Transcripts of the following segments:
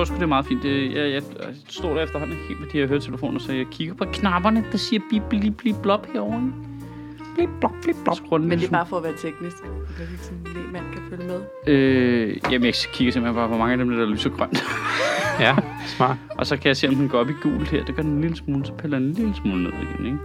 tror sgu, det er meget fint. Det, jeg, jeg, jeg står der efterhånden helt med de her høretelefoner, så jeg kigger på knapperne, der siger bip, blip, blip, blop herovre. Blip, blop, blip, blop. Den Men det er bare for at være teknisk. Så ikke sådan en lægmand kan følge med. Øh, jamen, jeg kigger simpelthen bare, hvor mange af dem, der lyser grønt. Ja, smart. og så kan jeg se, om den går op i gul her. Det gør den en lille smule, så piller den en lille smule ned igen, ikke?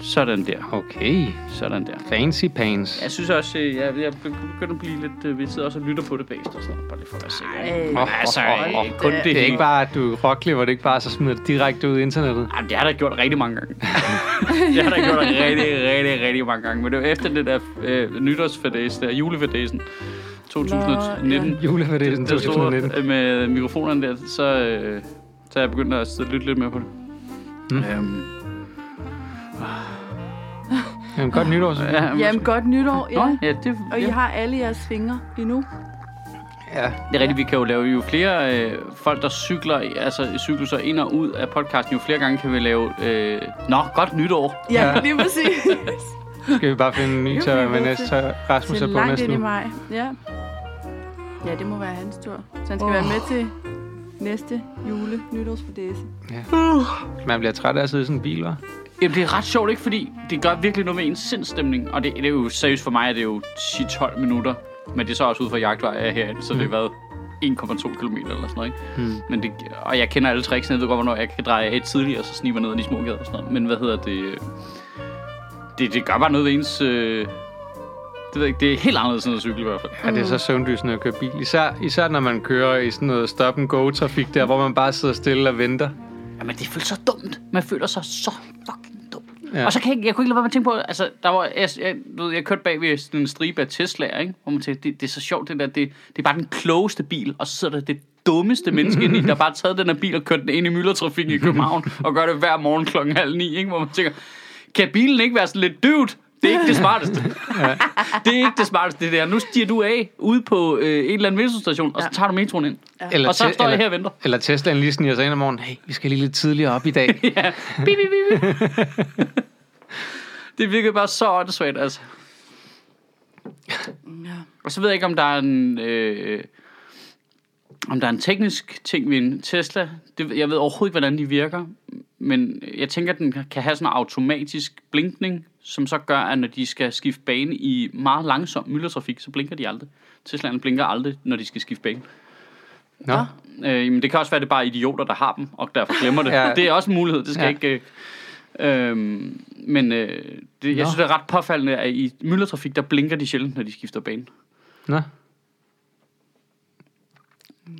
Sådan der. Okay. Sådan der. Fancy pants. Jeg synes også, øh, jeg, jeg begynder at blive lidt... øh, Vi sidder også og lytter på det bagst og sådan noget, bare lige for at være sikker. ikke? Ej, Åh, Altså, åh, øh, kun det, Det er ikke bare, at du rockklipper, det er ikke bare, så smider det direkte ud i internettet. Jamen, det har der gjort rigtig mange gange. det har der gjort rigtig, rigtig, rigtig mange gange. Men det var efter det der øh, nytårsfadæs, der julefadæsen 2019. Nå, det store 2019. øh, med mikrofonerne der, så, øh, så er jeg begyndt at sidde lytte lidt mere på det. Mm. Øhm, Jamen, godt nytår, så. ja, Jamen, godt nytår, ja. Nå, ja, det, Og I ja. har alle jeres fingre endnu. Ja. Det er rigtigt, vi kan jo lave jo flere øh, folk, der cykler, altså cykluser ind og ud af podcasten, jo flere gange kan vi lave, øh, nå, godt nytår. Ja, Ja. lige præcis. Skal vi bare finde en ny tør med næste Rasmus er Til på langt næste ind i maj. Ja. Ja, det må være hans tur. Så han skal Åh. være med til næste jule nytårsfordæse. Man bliver træt af at sidde i sådan en bil, hva'? Jamen, det er ret sjovt, ikke? Fordi det gør virkelig noget med ens sindstemning. Og det, det er jo seriøst for mig, at det er jo 10-12 minutter. Men det er så også ud fra jagtvej af herinde, så det har været 1,2 km eller sådan noget, ikke? Hmm. Men det, og jeg kender alle tricks, jeg ved godt, hvornår jeg kan dreje af tidligere, og så sniger ned ad de små gader og sådan noget. Men hvad hedder det? Det, det gør bare noget ved ens... Øh, det ved jeg ikke, det er helt anderledes end at cykle i hvert fald. Ja, det er så søvndysende at køre bil. Især, især når man kører i sådan noget stop-and-go-trafik der, hvor man bare sidder stille og venter. Jamen, det føles så dumt. Man føler sig så fucking dum. Ja. Og så kan jeg, jeg kunne ikke lade være med at tænke på, altså, der var, jeg, jeg, ved, jeg kørte bag ved sådan en stribe af Tesla'er, ikke? Hvor man tænkte, det, det, er så sjovt, det der, det, det er bare den klogeste bil, og så sidder der det dummeste menneske inde i, der har bare taget den her bil og kørt den ind i myldretrafikken i København, og gør det hver morgen klokken halv ni, ikke? Hvor man tænker, kan bilen ikke være sådan lidt dyvt? Det er ikke det smarteste. Ja. det er ikke det smarteste, det der. Nu stiger du af ude på øh, en eller anden metrostation, og så Ja. tager du metroen ind. Eller og så står jeg her og venter. Eller Teslaen lige sniger sig ind om morgenen. Hey, vi skal lige lidt tidligere op i dag. ja. Bip, bip, bip, bip. det virkede bare så åndssvagt, altså. Ja. Og så ved jeg ikke, om der er en... Øh, om der er en teknisk ting ved en Tesla. Det, jeg ved overhovedet ikke, hvordan de virker. Men jeg tænker, at den kan have sådan en automatisk blinkning, som så gør, at når de skal skifte bane i meget langsom myldretrafik, så blinker de aldrig. Teslaen blinker aldrig, når de skal skifte bane. Nå, Øh, jamen, det kan også være, at det er bare idioter, der har dem, og derfor glemmer det. Ja. ja. Det er også en mulighed, det skal Ja. ja. ikke... Øh, øhm, men øh, det, jeg Nå. synes, det er ret påfaldende, at i myldretrafik, der blinker de sjældent, når de skifter bane. nå.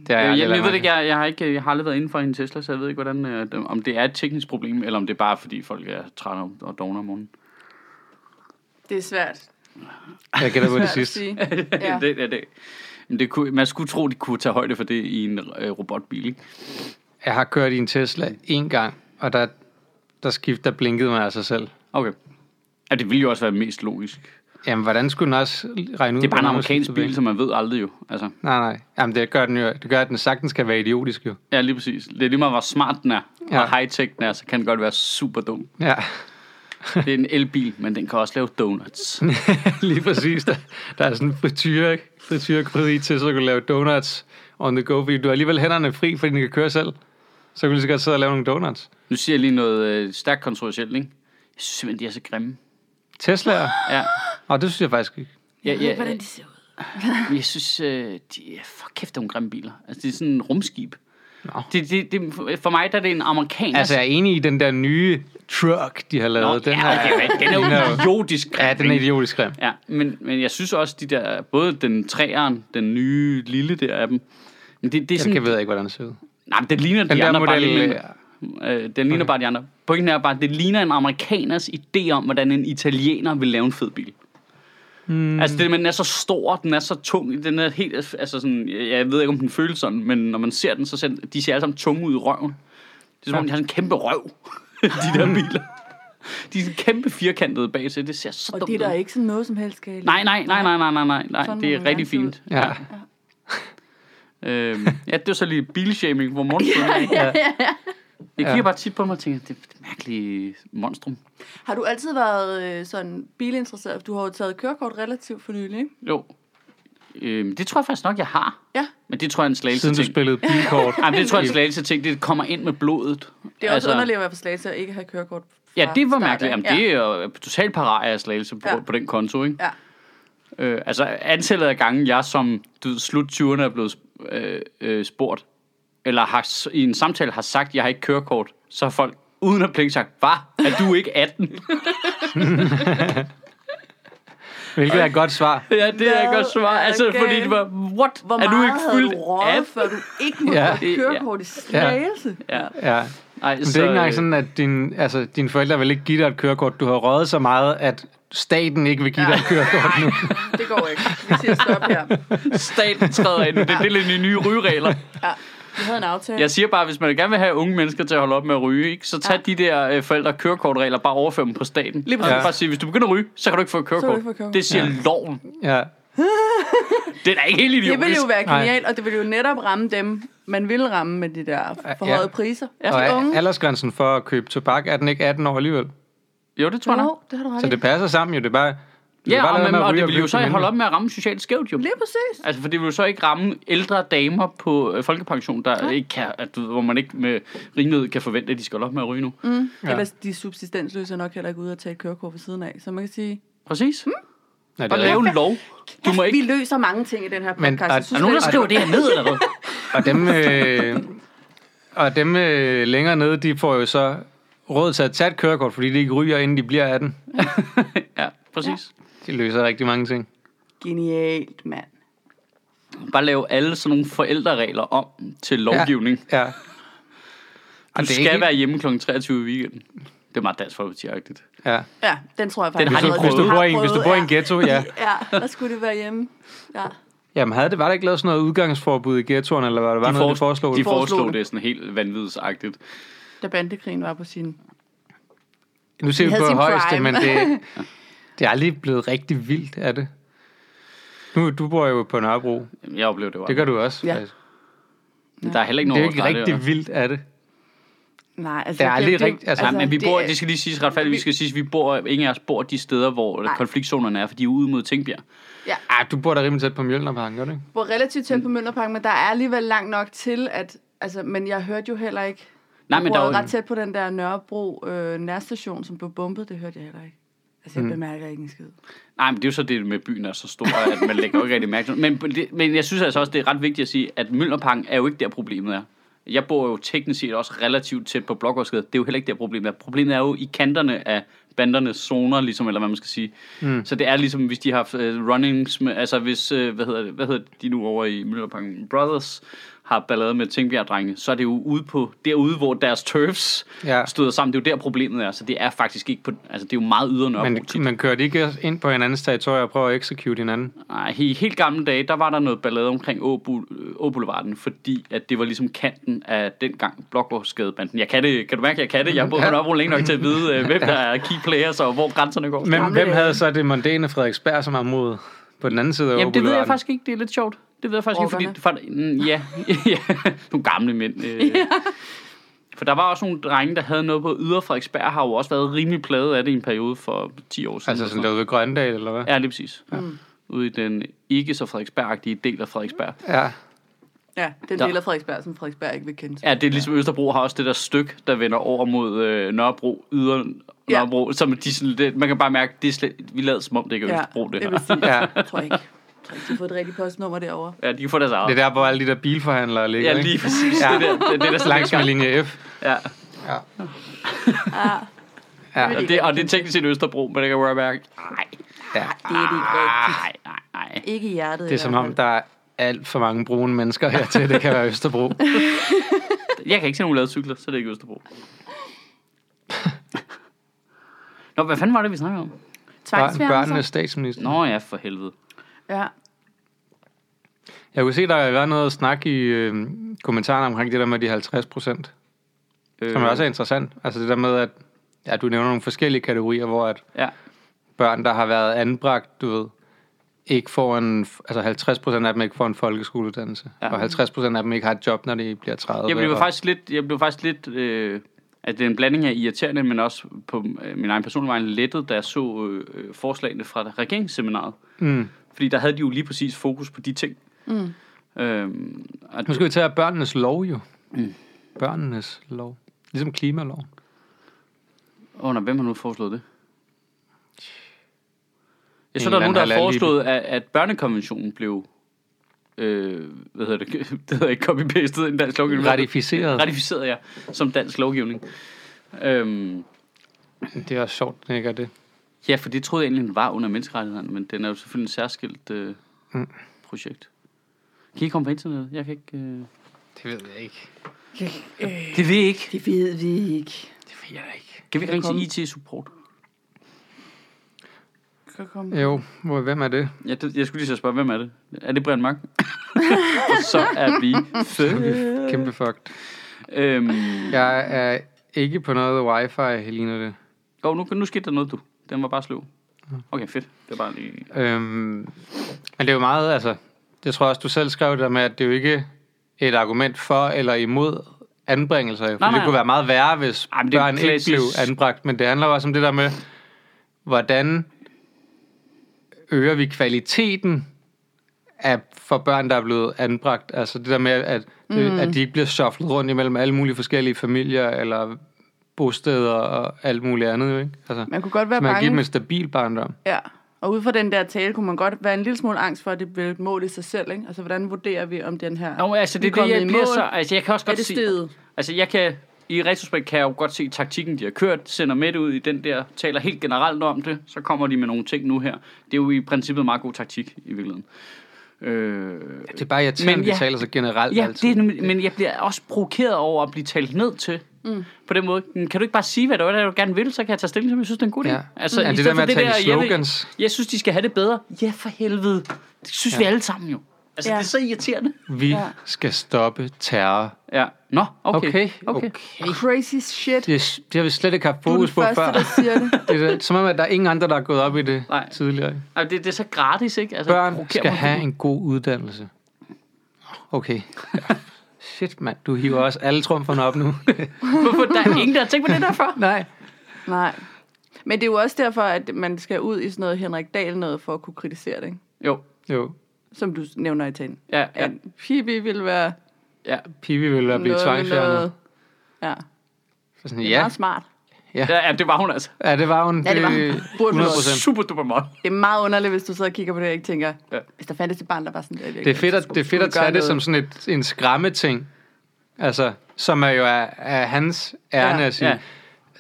Det er Jeg, jeg, aldrig jeg, lagt ved ikke, jeg, jeg, har ikke, jeg har aldrig været inden for en Tesla, så jeg ved ikke, hvordan, øh, om det er et teknisk problem, eller om det er bare, fordi folk er trætte og- og dogne om morgenen. Det er svært. Jeg gætter på det sidste. sige. Ja. Det, ja, det, men det kunne, man skulle tro, de kunne tage højde for det i en øh, robotbil, ikke? Jeg har kørt i en Tesla en gang, og der, der skiftede, der blinkede mig af sig selv. Okay. Ja, det ville jo også være mest logisk. Jamen, hvordan skulle den også regne ud? Det er bare en amerikansk bil, så man ved aldrig jo. Altså, Nej, nej. Jamen, det gør den jo. Det gør, at den sagtens skal være idiotisk jo. ja, lige præcis. Det er lige meget, hvor smart den er, ja. og high-tech den er, så kan den godt være super dum. Ja, Det er en elbil, men den kan også lave donuts. lige præcis. Der, der er sådan en frityre, ikke? Frityrekrydderi til, så du kan lave donuts on the go, fordi du har alligevel hænderne fri, fordi den kan køre selv. Så kan du lige så godt sidde og lave nogle donuts. Nu siger jeg lige noget øh, stærkt kontroversielt, ikke? Jeg synes simpelthen, de er så grimme. Teslaer? Ja, Og det synes jeg faktisk ikke. ja, ja, hvordan de ser ud. Jeg synes, øh, de er for kæft, er nogle grimme biler. Altså, det er sådan en rumskib. Nå. Det, det, det, for mig der er det en amerikaner. Altså, jeg er enig i den der nye truck, de har lavet. Nå, den, ja, okay, men den er jo idiotisk grim. Ja, den er idiotisk grim. Ja, men, men jeg synes også, de der, både den træeren, den nye lille der af dem, men det, det er Jeg sådan, kan ved ikke, hvordan den ser ud. nej, men det ligner Den de andre bare model, lidt mindre. Øh, den ligner bare de andre. Pointen er bare, at det ligner en amerikaners idé om, hvordan en italiener vil lave en fed bil. Hmm. Altså, det, men den er så stor, den er så tung, den er helt, altså sådan, jeg jeg ved ikke, om den føles sådan, men når man ser den, så ser den, de ser alle sammen tunge ud i røven. Det er som om, Ja. de har sådan en kæmpe røv, de der biler. De er sådan kæmpe firkantede bag sig, det ser så Og dumt det er der ud. ikke sådan noget som helst i. Nej, nej, nej, nej, nej, nej, nej, nej. Sådan det er rigtig fint. Ja. Øhm, ja, det var så lige bilshaming hvor monstrum. ja, Ja. Jeg kigger bare tit på mig og tænker, det er et mærkeligt monstrum. Har du altid været øh, sådan bilinteresseret? Du har jo taget kørekort relativt for nylig, ikke? Jo. Øhm, det tror jeg faktisk nok, jeg har. Ja, Men det tror jeg er en slagelse Siden du ting. spillede bilkort. Ej, men det tror jeg er en slagelse ting. Det kommer ind med blodet. det er også underligt at være for slagelse og ikke have kørekort Ja, det var mærkeligt. Jamen, ja. det er jo totalt parat af slagelse på, Ja. på den konto, ikke? Ja. Øh, altså, antallet af gange, jeg som du, slut 20'erne er blevet øh, øh, spurgt, eller har, i en samtale har sagt, jeg har ikke kørekort, så har folk uden at blinke sagt, hvad? Er du ikke 18? Hvilket er et godt svar. ja, det er et godt svar. er Altså, fordi galt? det var, what? Hvor er du meget ikke fyldt du røget, 18? før du ikke må Ja. ja. kørekort i slagelse? Ja. Ja. Ej, Men det er ikke engang sådan, at din, altså, dine forældre vil ikke give dig et kørekort. Du har røget så meget, at staten ikke vil give dig et kørekort nu. Det går ikke. Vi siger stop her. staten træder ind. Det er lidt de nye rygeregler. Ja, vi havde en aftale. Jeg siger bare, hvis man gerne vil have unge mennesker til at holde op med at ryge, ikke, så tag Ja. de der øh, forældre kørekortregler, bare overfør dem på staten. Lige præcis. Så bare sige, hvis du begynder at ryge, så kan du ikke få et kørekort. Det siger Ja. loven. Ja. Det er da ikke helt idiotisk. Det ville jo være genialt, og det ville jo netop ramme dem, man ville ramme med de der forhøjede Ja. priser. Ja. Og De unge. aldersgrænsen for at købe tobak, er den ikke 18 år alligevel? Jo, det tror jeg det har du ret Så det passer sammen jo. Det er bare... Ja, og, man, og det vil jo så holde op med at ramme socialt skævt jo. Lige præcis. Altså, for det vil jo så ikke ramme ældre damer på øh, folkepension, der ikke kan, at, du ved, hvor man ikke med rimelighed kan forvente, at de skal holde op med at ryge nu. Mm. Ja. Ja. Ellers de subsistensløse er nok heller ikke ude at tage et kørekort ved siden af. Så man kan sige, Præcis. Hmm? Nej, det Og er lave en lov. Du må vi ikke... løser mange ting i den her Men podcast. er- Jeg er synes, Er nogen, der skriver det her ned, eller hvad? Og dem, øh, og dem øh, længere nede, de får jo så råd til at tage et kørekort, fordi de ikke ryger, inden de bliver 18. Ja, præcis. De løser rigtig mange ting. Genialt, mand. Bare lave alle sådan nogle forældreregler om til lovgivning. Ja. Du Og det skal ikke- være hjemme kl. 23 i weekenden. Det er meget dansk folkeparti-agtigt. Ja. Ja, den tror jeg Den faktisk. har de allerede, prøvet. Hvis du, har bor i, en- hvis du bor i en ghetto, ja. Ja, der skulle det være hjemme. Ja. Jamen, havde det, var der ikke lavet sådan noget udgangsforbud i ghettoen, eller var det var De, noget, de for, foreslog? de det? foreslog foreslog det. det sådan helt vanvidsagtigt. Da bandekrigen var på sin... Nu ser vi på højeste, prime. men det, det er aldrig blevet rigtig vildt, er det? Nu, du bor jo på Nørrebro. Jeg oplevede det jo. Det gør du også. Ja. Altså, Der er heller ikke Det er nogen jo ikke rigtig der. vildt, er det? Nej, altså... Det er aldrig rigtig- altså- Nej, men vi det bor, det skal lige siges retfærdigt, vi skal sige, vi bor, ingen af os bor de steder, hvor Nej. konfliktzonerne er, for de er ude mod Tingbjerg. Ah, du bor der rimelig tæt på Mjølnerparken, gør du ikke? bor relativt tæt på Møllerparken, men der er alligevel langt nok til, at... Altså, men jeg hørte jo heller ikke... Nej, men der bor er jo- ret tæt på den der Nørrebro øh, nærstation, som blev bombet. Det hørte jeg heller ikke. Altså, jeg Mm. bemærker ikke en skid. Nej, men det er jo så det med byen er så stor, at man lægger jo ikke rigtig mærke til. Men, det- men jeg synes altså også, det er ret vigtigt at sige, at Møllerparken er jo ikke der, problemet er. Jeg bor jo teknisk set også relativt tæt på Blågårdsgade. Det er jo heller ikke der, problemet er. Problemet er jo i kanterne af bandernes zoner, ligesom, eller hvad man skal sige. Mm. Så det er ligesom, hvis de har haft uh, runnings, med, altså hvis, uh, hvad, hedder det, hvad hedder de nu over i Møllerparken Brothers, har ballade med Tingbjerg-drenge, så er det jo ude på, derude, hvor deres turfs Ja. støder sammen. Det er jo der, problemet er. Så det er faktisk ikke på, altså det er jo meget ydre Nørrebro Men tit. man kører de ikke ind på hinandens territorier og prøver at execute hinanden? Nej, i helt gamle dage, der var der noget ballade omkring Åboulevarden, fordi at det var ligesom kanten af dengang Blågårdsgadebanden. Jeg kan det, kan du mærke, at jeg kan det? Jeg har boet på Ja. Længe nok til at vide, øh, hvem der er key players og hvor grænserne går. Men hvem havde så det mondæne Frederiksberg som område på den anden side af Jamen, det ved jeg faktisk ikke. Det er lidt sjovt. Det ved jeg faktisk Rockerne. ikke, fordi... For, mm, ja, ja, nogle gamle mænd. Øh. For der var også nogle drenge, der havde noget på Yder Frederiksberg, har jo også været rimelig pladet af det i en periode for 10 år siden. Altså sådan derude ved Grøndal, eller hvad? Ja, lige præcis. Ja. Ude i den ikke så Frederiksberg-agtige del af Frederiksberg. Ja. Ja, den del af Frederiksberg, som Frederiksberg ikke vil kende. Ja, det er ligesom Østerbro har også det der stykke, der vender over mod øh, Nørrebro, yder Ja. Nørrebro, som de sådan, det, man kan bare mærke, det er slet, vi lader som om det ikke er Ja, Østerbro, det det vil her. sige. Ja. Jeg tror ikke. Jeg tror ikke, de har fået et rigtigt postnummer derovre. Ja, de kan få deres eget. Det er der, hvor alle de der bilforhandlere ligger, ja, lige præcis. Ja. Det, der, det, det der Langs med linje F. Ja, Ja. Ja, Ja. og det, og det er teknisk set Østerbro, men det kan jeg mærke. Nej, ja. det er det ikke nej, nej, nej. Ikke i hjertet. Det er som om, der er alt for mange brune mennesker hertil. Det kan være Østerbro. Jeg kan ikke se nogen lavet cykler, så det er ikke Østerbro. Nå, hvad fanden var det, vi snakkede om? Tvangsfjernelser. børnenes statsminister. Nå ja, for helvede. Ja. Jeg kunne se, der er noget snak i øh, kommentarerne omkring det der med de 50 procent. Øh, Som også er interessant. Altså det der med, at ja, du nævner nogle forskellige kategorier, hvor at Ja, børn, der har været anbragt, du ved, ikke får en, altså 50 procent af dem ikke får en folkeskoleuddannelse. Ja. Og 50 procent af dem ikke har et job, når de bliver 30. jeg blev og- faktisk lidt, jeg blev faktisk lidt, øh, at det er en blanding af irriterende, men også på øh, min egen personlige vej lettet, da jeg så øh, øh, forslagene fra regeringsseminaret. Mm. Fordi der havde de jo lige præcis fokus på de ting. Mm. Øhm, og Nu skal vi tage børnenes lov jo. Mm. Børnenes lov. Ligesom klimalov. Under hvem har nu foreslået det? Jeg så, En der er nogen, der har foreslået, at, at børnekonventionen blev... Øh, hvad hedder det? Det hedder ikke copy-pastet i dansk lovgivning. Ratificeret. Ratificeret, ja. Som dansk lovgivning. Øhm, Det er også sjovt, den ikke er det. Ja, for det troede jeg egentlig, den var under menneskerettighederne, men den er jo selvfølgelig en særskilt øh, Mm. projekt. Kan I komme på internettet? Jeg kan ikke... Øh... Det ved jeg ikke. Det ved jeg ikke. Det ved vi ikke. Det ved jeg ikke. Kan vi ikke ringe til IT-support? Kan komme. Jo, hvor, hvem er det? Ja, det, jeg skulle lige så spørge, hvem er det? Er det Brian Mørk? Og så er vi fed. Kæmpe fucked. Øhm, Jeg er ikke på noget wifi, ligner det. oh, nu, nu skete der noget, du. Den var bare sløv. Okay, fedt. Det er bare lige... Øhm, men det er jo meget, altså, det tror jeg også, du selv skrev det der med, at det er jo ikke et argument for eller imod anbringelser. For nej, det kunne nej. være meget værre, hvis Ej, men det er børn ikke klassisk. blev anbragt. Men det handler også om det der med, hvordan øger vi kvaliteten af, for børn, der er blevet anbragt. Altså det der med, at, det, Mm. at de ikke bliver shufflet rundt imellem alle mulige forskellige familier, eller bosteder og alt muligt andet. jo, Ikke? Altså, Man kunne godt være man kan give dem bange. en stabil barndom. Ja. Og ud fra den der tale kunne man godt være en lille smule angst for, at det bliver et mål i sig selv. Ikke? Altså, hvordan vurderer vi, om den her Nå, altså, det er det, jeg i bliver så... Altså, jeg kan også godt se... Altså, jeg kan... I retrospekt kan jeg jo godt se taktikken, de har kørt, sender med ud i den der, taler helt generelt om det, så kommer de med nogle ting nu her. Det er jo i princippet meget god taktik, i virkeligheden. Øh, Det er bare irriterende, Men at de ja. taler så generelt Ja, altid. det er, men jeg bliver også provokeret over at blive talt ned til. Mm. På den måde. Kan du ikke bare sige, hvad det er, du gerne vil, så kan jeg tage stilling til, om jeg synes, det er en god idé. Ja. Altså, Ja, det der med at tale jeg slogans. Jeg, synes, de skal have det bedre. Ja, for helvede. Det synes ja. vi alle sammen jo. Altså, Ja. det er så irriterende. Vi Ja. skal stoppe terror. Ja. Nå, okay. Okay, okay. okay. Crazy shit. Det, er- det har vi slet ikke haft Du er den fokus på første, før. der siger det. Det er som om, at der er ingen andre, der er gået op i det Nej. tidligere. Ej, det, det er så gratis, ikke? Altså, Børn skal have en god uddannelse. Okay. Ja. Shit, mand. Du hiver også alle trumferne op nu. Hvorfor? Der er ingen, der har tænkt på det der før. Nej. Nej. Men det er jo også derfor, at man skal ud i sådan noget Henrik Dahl noget for at kunne kritisere det, ikke? Jo. Jo. Som du nævner i talen. Ja, ja, At Phoebe ville være ja. Pivi vil være blevet noget, med tvangsfjernet. noget. Ja, Så Sådan, det er ja. meget smart. Ja, ja, det var hun altså. ja, det var hun. Ja, det var hun. Burde hun 100 også. Super duper meget. Det er meget underligt, hvis du sidder og kigger på det og ikke tænker, Ja. hvis der fandtes et barn, der var sådan der. Det er fedt at, det er fedt at tage det som sådan et, en skræmme ting. Altså, som er jo er, er hans ærne Ja. at sige. Ja. Ja.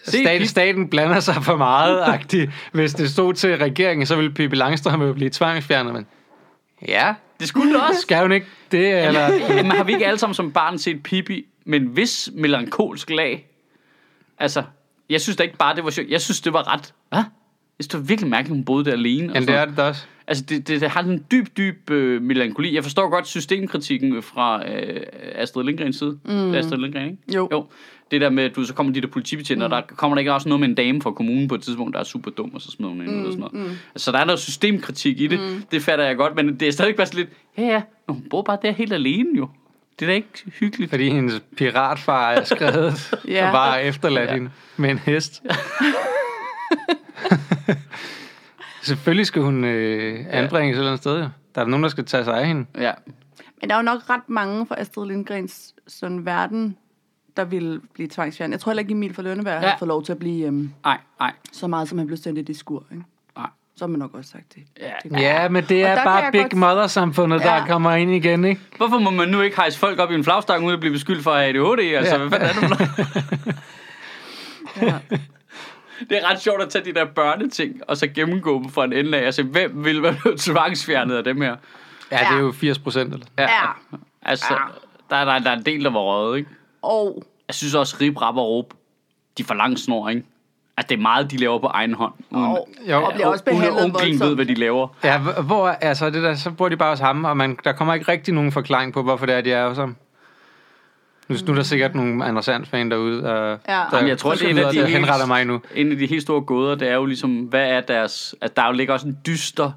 Se, Stat, Pip- staten blander sig for meget, agtigt. Hvis det stod til regeringen, så ville Pippi Langstrøm jo blive tvangsfjernet. Men ja, Det skulle det også. skal hun ikke det? Eller? Jamen, har vi ikke alle sammen som barn set Pippi med en vis melankolsk lag? Altså, jeg synes da ikke bare, det var sjovt. Jeg synes, det var ret... Hvad? Jeg synes, det var virkelig mærkeligt, hun boede der alene. og Men sådan det er det også. Altså, det, det, det har en dyb, dyb øh, melankoli. Jeg forstår godt systemkritikken fra øh, Astrid Lindgrens side. Mm. Det er Astrid Lindgren, ikke? Jo. jo. Det der med, at du, så kommer de der politibetjente, mm. og der kommer der ikke også noget med en dame fra kommunen på et tidspunkt, der er super dum, og så smider hun hende ud og sådan noget. Mm. Altså, så der er noget systemkritik i det. Mm. Det fatter jeg godt, men det er stadig bare sådan lidt, ja ja, hun bor bare der helt alene jo. Det er da ikke hyggeligt. Fordi hendes piratfar er skrevet Ja. ja. og bare efterladt Ja. ja. hende med en hest. Selvfølgelig skal hun øh, anbringes et eller andet sted. Jo. Der er nogen, der skal tage sig af hende. Ja. Men der er jo nok ret mange fra Astrid Lindgrens sådan verden, der ville blive tvangsfjernet. Jeg tror heller ikke, Emil fra Lønneberg ja. Ja. har fået lov til at blive øhm, Nej, nej, så meget, som han blev sendt i det skur. Ikke? nej. Så har man nok også sagt det. Ja. det Ja, men det er der bare Big godt- Mother-samfundet, der Ja. kommer ind igen, ikke? Hvorfor må man nu ikke hejse folk op i en flagstang, uden at blive beskyldt for ADHD? Altså, Ja. hvad fanden er det for? Ja. Det er ret sjovt at tage de der børneting, og så gennemgå dem fra en ende af, se, hvem vil være blevet tvangsfjernet af dem her? Ja, det er jo 80 procent. Eller? ja. Altså, Ja. der, der, der er en del, der var røget, ikke? Og Jeg synes også, Rip, Rap og Rup, de for lang snor, ikke? At det er meget, de laver på egen hånd. Uden, Og, Jo. og bliver også uden behandlet ved, voldsomt. hvad de laver. Ja, hvor, altså det der, så bruger de bare hos ham, og man, der kommer ikke rigtig nogen forklaring på, hvorfor det er, de er hos ham. Nu, nu er der sikkert nogle Anders Ernst-fan derude, der, Ja. der, Jamen, jeg tror, det er en af de der helt- henretter mig nu. En af de helt store gåder, det er jo ligesom, hvad er deres... At der jo ligger også en dyster,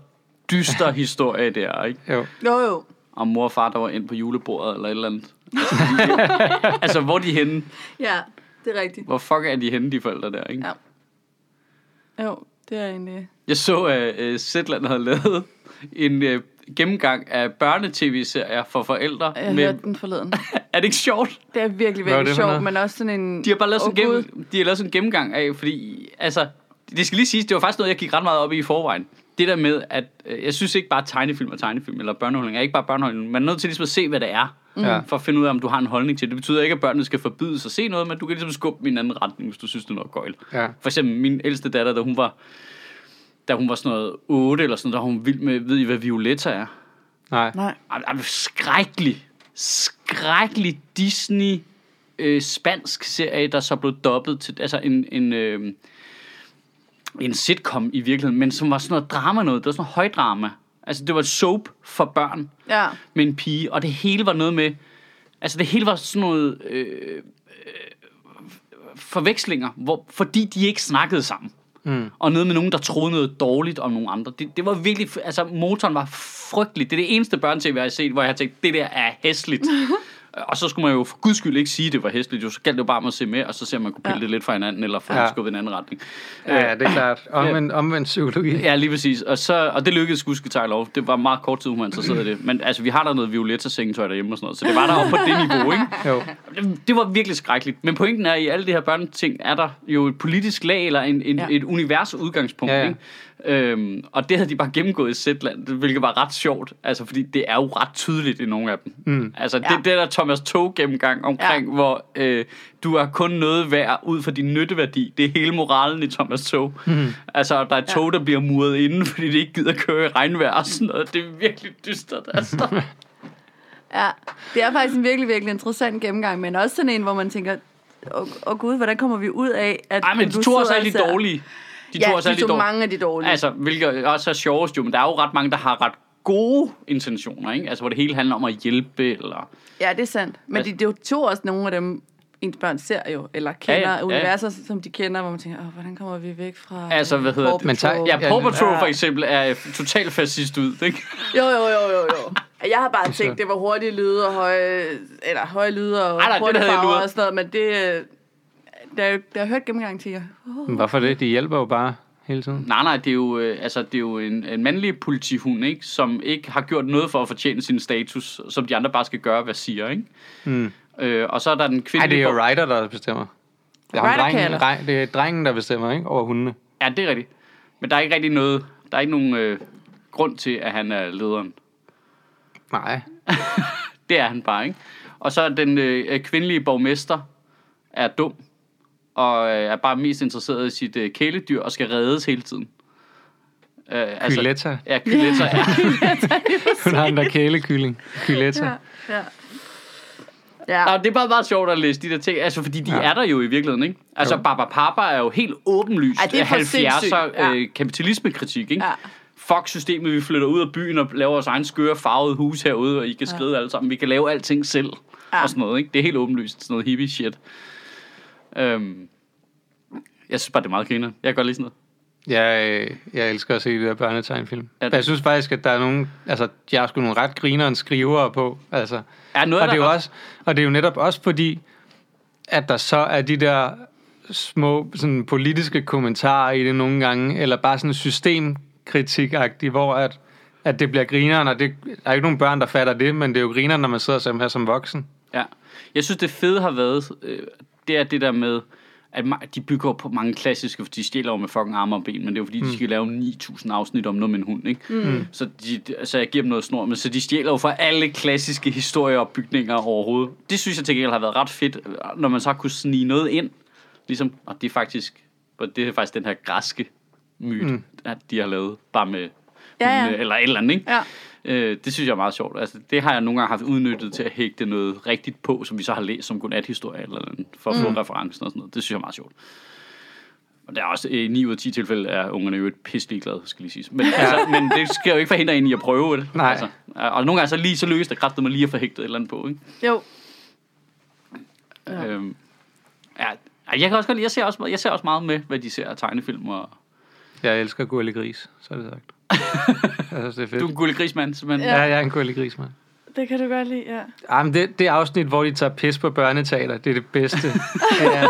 dyster historie der, ikke? Jo. Jo, jo. Om mor og far, der var ind på julebordet eller et eller andet. Altså, de, altså hvor er de henne? Ja, det er rigtigt. Hvor fuck er de henne, de forældre der, ikke? Ja. Jo, Det er egentlig... Jeg så, at uh, Zetland havde lavet en uh, gennemgang af børnetv-serier for forældre. Jeg med, hørte den forleden. er det ikke sjovt? Det er virkelig, virkelig for sjovt, men også sådan en... De har bare lavet, sådan, oh, gennem, de har lavet sådan en gennemgang af, fordi, altså, det skal lige siges, det var faktisk noget, jeg gik ret meget op i i forvejen. Det der med, at øh, jeg synes ikke bare, tegnefilm og tegnefilm, eller børneholdning, er ikke bare børneholdning. Man er nødt til ligesom at se, hvad det er, Ja. for at finde ud af, om du har en holdning til det. Det betyder ikke, at børnene skal forbydes at se noget, men du kan ligesom skubbe dem i en anden retning, hvis du synes, det er noget gøjl. Ja. For eksempel min ældste datter, da hun var, da hun var sådan noget 8 eller sådan noget, der var hun vild med, ved I, hvad Violetta er? Nej. Nej. Ej, ej, skrækkelig, skrækkelig Disney øh, spansk serie, der så blev dobbet til, altså en, en, øh, en sitcom i virkeligheden, men som var sådan noget drama noget, det var sådan noget højdrama. Altså det var et soap for børn Ja. med en pige, og det hele var noget med, altså det hele var sådan noget øh, øh, forvekslinger, hvor, fordi de ikke snakkede sammen. Mm. Og noget med nogen, der troede noget dårligt om nogle andre. Det, det var virkelig, altså motoren var frygtelig. Det er det eneste børnetv, jeg har set, hvor jeg har tænkt, det der er hæsligt. og så skulle man jo for guds skyld ikke sige, at det var hæsligt. Jo, så galt det jo bare om at se med, og så ser man kunne pille Ja. det lidt fra hinanden, eller få Ja. skubbet i en anden retning. Ja, det er klart. Omvendt, omvendt psykologi. Ja, lige præcis. Og, så, og det lykkedes Guske lov. Det var meget kort tid, hun var interesseret i det. Men altså, vi har der noget violetta sengetøj derhjemme og sådan noget, så det var der oppe på det niveau, ikke? Jo. Det, det var virkelig skrækkeligt. Men pointen er, at i alle de her børneting er der jo et politisk lag, eller en, en, Ja. et univers udgangspunkt, ja. ja. Ikke? Øhm, og det havde de bare gennemgået i Zetland, hvilket var ret sjovt. Altså, fordi det er jo ret tydeligt i nogle af dem. Mm. Altså, det, Ja. det der Thomas Tog gennemgang omkring, ja. hvor øh, du er kun noget værd ud fra din nytteværdi. Det er hele moralen i Thomas Tog. Mm. Altså, der er et tog, der bliver muret inde, fordi det ikke gider køre i regnvejr og sådan noget. Det er virkelig dystert, altså. Ja, det er faktisk en virkelig, virkelig interessant gennemgang, men også sådan en, hvor man tænker, åh oh, gud, hvordan kommer vi ud af, at Nej, men de alle og de ser- dårlige. De ja, tog også de tog dårlige. mange af de dårlige. Altså, hvilket også er sjovest jo, men der er jo ret mange, der har ret gode intentioner, ikke? Altså, hvor det hele handler om at hjælpe, eller... Ja, det er sandt. Men Altså- de, det er jo to også nogle af dem, ens børn ser jo, eller kender Ja, ja, universer, som de kender, hvor man tænker, Åh, hvordan kommer vi væk fra Altså, hvad hedder Paw det? Patrol?" Ja, Paw Patrol ja. for eksempel er totalt fascist ud, ikke? Jo, jo, jo, jo, jo. Jeg har bare tænkt, det var hurtige lyde og høje, eller høje lyde og Ej, nej, det hurtige farver og sådan noget, men det, øh, der, er der har hørt gennemgang til jer. Men Hvorfor det? De hjælper jo bare hele tiden. Nej, nej, det er jo, øh, altså, det er jo en, en mandlig politihund, ikke? Som ikke har gjort noget for at fortjene sin status, som de andre bare skal gøre, hvad siger, ikke? Mm. Øh, og så er der den Ej, kvindelige... det er jo Ryder, der bestemmer. Det er, drengen, dreng, det er drengen, der bestemmer, ikke? Over hundene. Ja, det er rigtigt. Men der er ikke rigtig noget... Der er ikke nogen øh, grund til, at han er lederen. Nej. Det er han bare, ikke? Og så er den øh, kvindelige borgmester er dum, og øh, er bare mest interesseret i sit øh, kæledyr, og skal reddes hele tiden. Øh, Kyletta. Ja, Kyletta, ja. Hun har den der kælekylling. Kyletta. Ja, ja. Ja, Nå, det er bare meget sjovt at læse de der ting, altså fordi de Ja. ja. er der jo i virkeligheden, ikke? Altså Jo. Baba Papa er jo helt åbenlyst Ej, det er for 70'er sindssygt, ja. øh, kapitalismekritik, ikke? Ja. Fuck systemet, vi flytter ud af byen og laver vores egen skøre farvede hus herude, og I kan skride alle sammen. Vi kan lave alting selv, Ja. ja. og sådan noget, ikke? Det er helt åbenlyst, sådan noget hippie shit. Øhm, jeg synes bare, det er meget griner. Jeg kan godt lide sådan noget. Jeg, øh, jeg elsker at se de der børnetegnfilm. Ja. Jeg synes faktisk, at der er nogle... Altså, de har sgu nogle ret grinerende skrivere på. Altså, Ja, noget og, det er jo også, og det er jo netop også fordi, at der så er de der små sådan, politiske kommentarer i det nogle gange, eller bare sådan systemkritik hvor at, at det bliver grineren, og det, der er ikke nogen børn, der fatter det, men det er jo grineren, når man sidder som, her som voksen. Ja. Jeg synes, det fede har været, øh, det er det der med, at de bygger på mange klassiske, for de stjæler jo med fucking arme og ben, men det er jo fordi, mm. de skal lave 9.000 afsnit om noget med en hund, ikke? Mm. Så, de, så jeg giver dem noget snor, men så de stjæler jo fra alle klassiske historier og bygninger overhovedet. Det synes jeg til gengæld har været ret fedt, når man så har kunne snige noget ind, ligesom, og det er faktisk, og det er faktisk den her græske myte, mm. at de har lavet, bare med Ja, ja. hunde, eller et eller andet, ikke? Ja. Øh, det synes jeg er meget sjovt. Altså, det har jeg nogle gange haft udnyttet til at hægte noget rigtigt på, som vi så har læst som godnat-historie eller andet, for at få referencen og sådan noget. Det synes jeg er meget sjovt. Og der er også i 9 ud af 10 tilfælde er ungerne jo et pisselig glade, skal lige siges. Men, altså, men det skal jo ikke forhindre en i at prøve det. Nej. Altså, og nogle gange så lige så lykkes det kraftigt mig lige at få hægtet et eller andet på. Ikke? Jo. Ja. Øhm, ja, jeg kan også godt lide, jeg ser også, jeg ser også meget med, hvad de ser af tegnefilm. Og, Jeg elsker Gurli Gris, så er det sagt. jeg synes, det er fedt. du er en gullig grismand, simpelthen. Ja, jeg er en mand. Det kan du godt lide, ja. Jamen, det, det afsnit, hvor de tager pis på børneteater, det er det bedste. Det er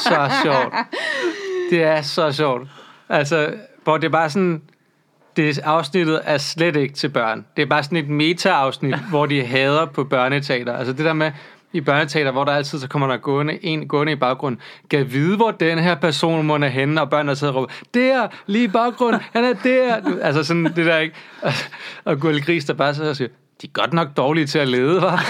så sjovt. Det er så sjovt. Altså, hvor det er bare sådan, det afsnittet er slet ikke til børn. Det er bare sådan et meta-afsnit, hvor de hader på børneteater. Altså det der med, i børneteater, hvor der altid så kommer der gående, en gående i baggrunden, kan vide, hvor den her person må er henne, og børnene sidder og råber, der, lige i baggrunden, han er der. Altså sådan det der, ikke? Og, Gurli Gris, der bare sidder og siger, de er godt nok dårlige til at lede, var.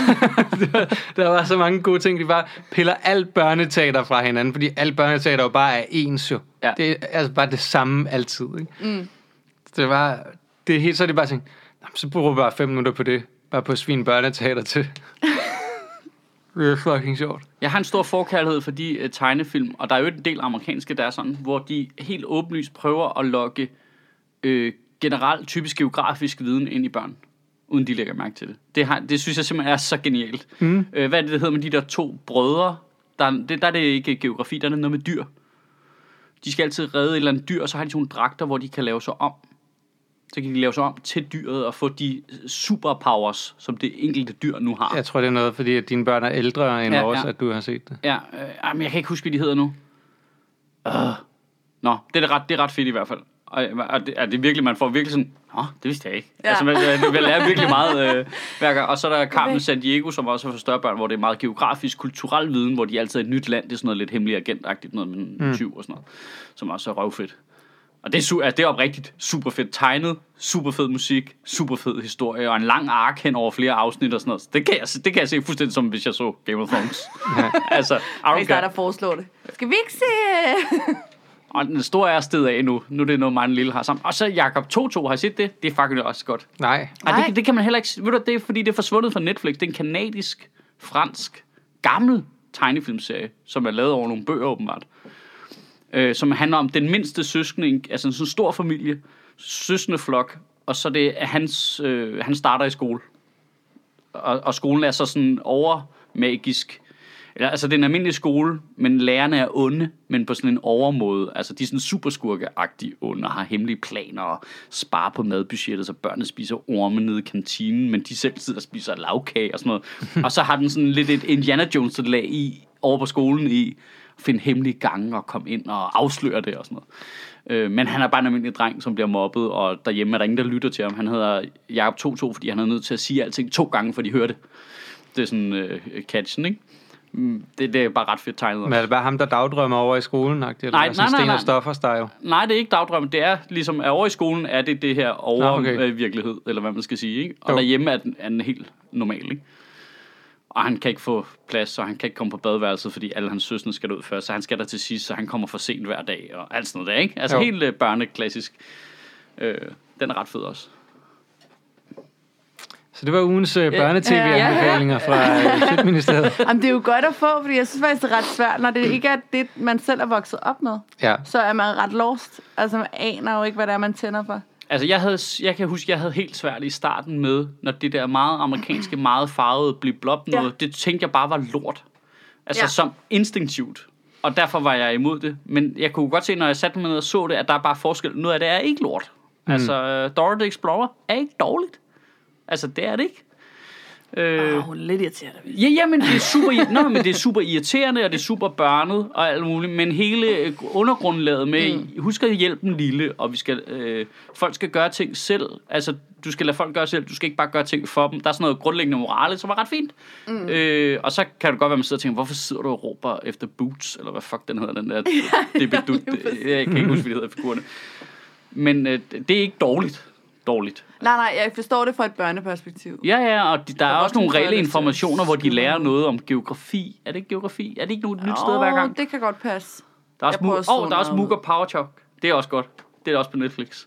der var så mange gode ting, de bare piller alt børneteater fra hinanden, fordi alt børneteater jo bare er ens jo. Ja. Det er altså bare det samme altid, ikke? Mm. Det var, det er helt, så er det bare sådan, "Nå, men så bruger vi bare fem minutter på det, bare på at svine børneteater til. Det er fucking sjovt. Jeg har en stor forkærlighed for de uh, tegnefilm, og der er jo en del amerikanske, der er sådan, hvor de helt åbenlyst prøver at lokke øh, generelt typisk geografisk viden ind i børn, uden de lægger mærke til det. Det, har, det synes jeg simpelthen er så genialt. Mm. Øh, hvad er det, det hedder med de der to brødre? Der, er- det, der er det ikke geografi, der er noget med dyr. De skal altid redde et eller andet dyr, og så har de sådan nogle dragter, hvor de kan lave sig om. Så kan de lave sig om til dyret og få de superpowers, som det enkelte dyr nu har. Jeg tror, det er noget, fordi at dine børn er ældre end Ja, vores, ja. at du har set det. Ja, øh, men jeg kan ikke huske, hvad de hedder nu. Uh. Nå, det er, ret, det er ret fedt i hvert fald. Og, og det, er det virkelig, man får virkelig sådan, Nå, det vidste jeg ikke. Ja. Altså, man, man, man lærer virkelig meget øh, hver gang. Og så er der Carmen San Diego, som også er for større børn, hvor det er meget geografisk, kulturel viden, hvor de altid er et nyt land. Det er sådan noget lidt hemmelig agentagtigt, noget med en mm. tyv og sådan noget, som også er røvfedt. Og det er, su- altså, det er oprigtigt super fedt tegnet, super fed musik, super fed historie, og en lang ark hen over flere afsnit og sådan noget. Så Det kan jeg, se- det kan jeg se fuldstændig som, hvis jeg så Game of Thrones. altså, Vi don't starter at foreslå det. Skal vi ikke se... øh, Og den store er stedet af nu. Nu er det noget, mig lille har sammen. Og så Jakob Toto, har I set det? Det er faktisk også godt. Nej. Ej, Nej. det, kan- det kan man heller ikke... Ved du, det er fordi, det er forsvundet fra Netflix. Det er en kanadisk, fransk, gammel tegnefilmserie, som er lavet over nogle bøger åbenbart. Øh, som handler om den mindste søskende, en- altså en sådan stor familie, søskende flok, og så det er hans, øh, han starter i skole. Og, og skolen er så sådan overmagisk. Eller, altså, det er en almindelig skole, men lærerne er onde, men på sådan en overmåde. Altså, de er sådan superskurkeagtige onde og har hemmelige planer og sparer på madbudgettet, så børnene spiser orme nede i kantinen, men de selv sidder og spiser lavkage og sådan noget. og så har den sådan lidt et Indiana Jones lag i, over på skolen i, finde hemmelige gange og komme ind og afsløre det og sådan noget. Øh, men han er bare en almindelig dreng, som bliver mobbet, og derhjemme er der ingen, der lytter til ham. Han hedder Jakob 22, fordi han er nødt til at sige alting to gange, for de hører det. Det er sådan øh, catchen, ikke? Mm, Det, det er bare ret fedt tegnet. Men er det bare ham, der dagdrømmer over i skolen? Eller Nej, hvad? Sådan nej, nej, Sten nej. og Stoffers, der jo. Nej, det er ikke dagdrøm. Det er ligesom, at over i skolen er det det her Nå, okay. over-virkelighed, eller hvad man skal sige. Ikke? Og Jo. derhjemme er den, er den helt normal. Ikke? Og han kan ikke få plads, og han kan ikke komme på badeværelset, fordi alle hans søstre skal ud først, så han skal der til sidst, så han kommer for sent hver dag, og alt sådan noget der, ikke? Altså Jo. helt øh, børneklassisk. Øh, den er ret fed også. Så det var ugens uh, børnetv-anbefalinger Ja. fra Sjøtministeriet. Jamen, det er jo godt at få, fordi jeg synes faktisk, det er ret svært, når det ikke er det, man selv er vokset op med. Ja. Så er man ret lost. Altså, man aner jo ikke, hvad det er, man tænder for. Altså, jeg, havde, jeg kan huske, jeg havde helt svært i starten med, når det der meget amerikanske, meget farvede blev blop noget, Ja. det tænkte jeg bare var lort. Altså, Ja. som instinktivt. Og derfor var jeg imod det. Men jeg kunne godt se, når jeg satte mig ned og så det, at der er bare forskel. Noget af det er ikke lort. Mm. Altså, uh, Dora the Explorer er ikke dårligt. Altså, det er det ikke. Øh, Åh, hun er lidt irriterende. Ja, ja, men det er super, Nå, men det er super irriterende, og det er super børnet og alt muligt, men hele øh, undergrundlaget med, mm. husk at hjælpe den lille, og vi skal, øh, folk skal gøre ting selv. Altså, du skal lade folk gøre selv, du skal ikke bare gøre ting for dem. Der er sådan noget grundlæggende morale, som var ret fint. Mm. Øh, og så kan det godt være, at man sidder og tænker, hvorfor sidder du og råber efter boots, eller hvad fuck den hedder, den der, det bedut, jeg kan ikke huske, hvad det hedder figurerne. Men øh, det er ikke dårligt. Dårligt. Nej, nej, jeg forstår det fra et børneperspektiv. Ja, ja, og de, der er også nogle reelle informationer, hvor de lærer noget om geografi. Er det ikke geografi? Er det ikke noget nyt sted hver Åh, gang? det kan godt passe. Der er også, jeg Mu- oh, der er også noget Mooga Power Talk. Det er også godt. Det er også på Netflix.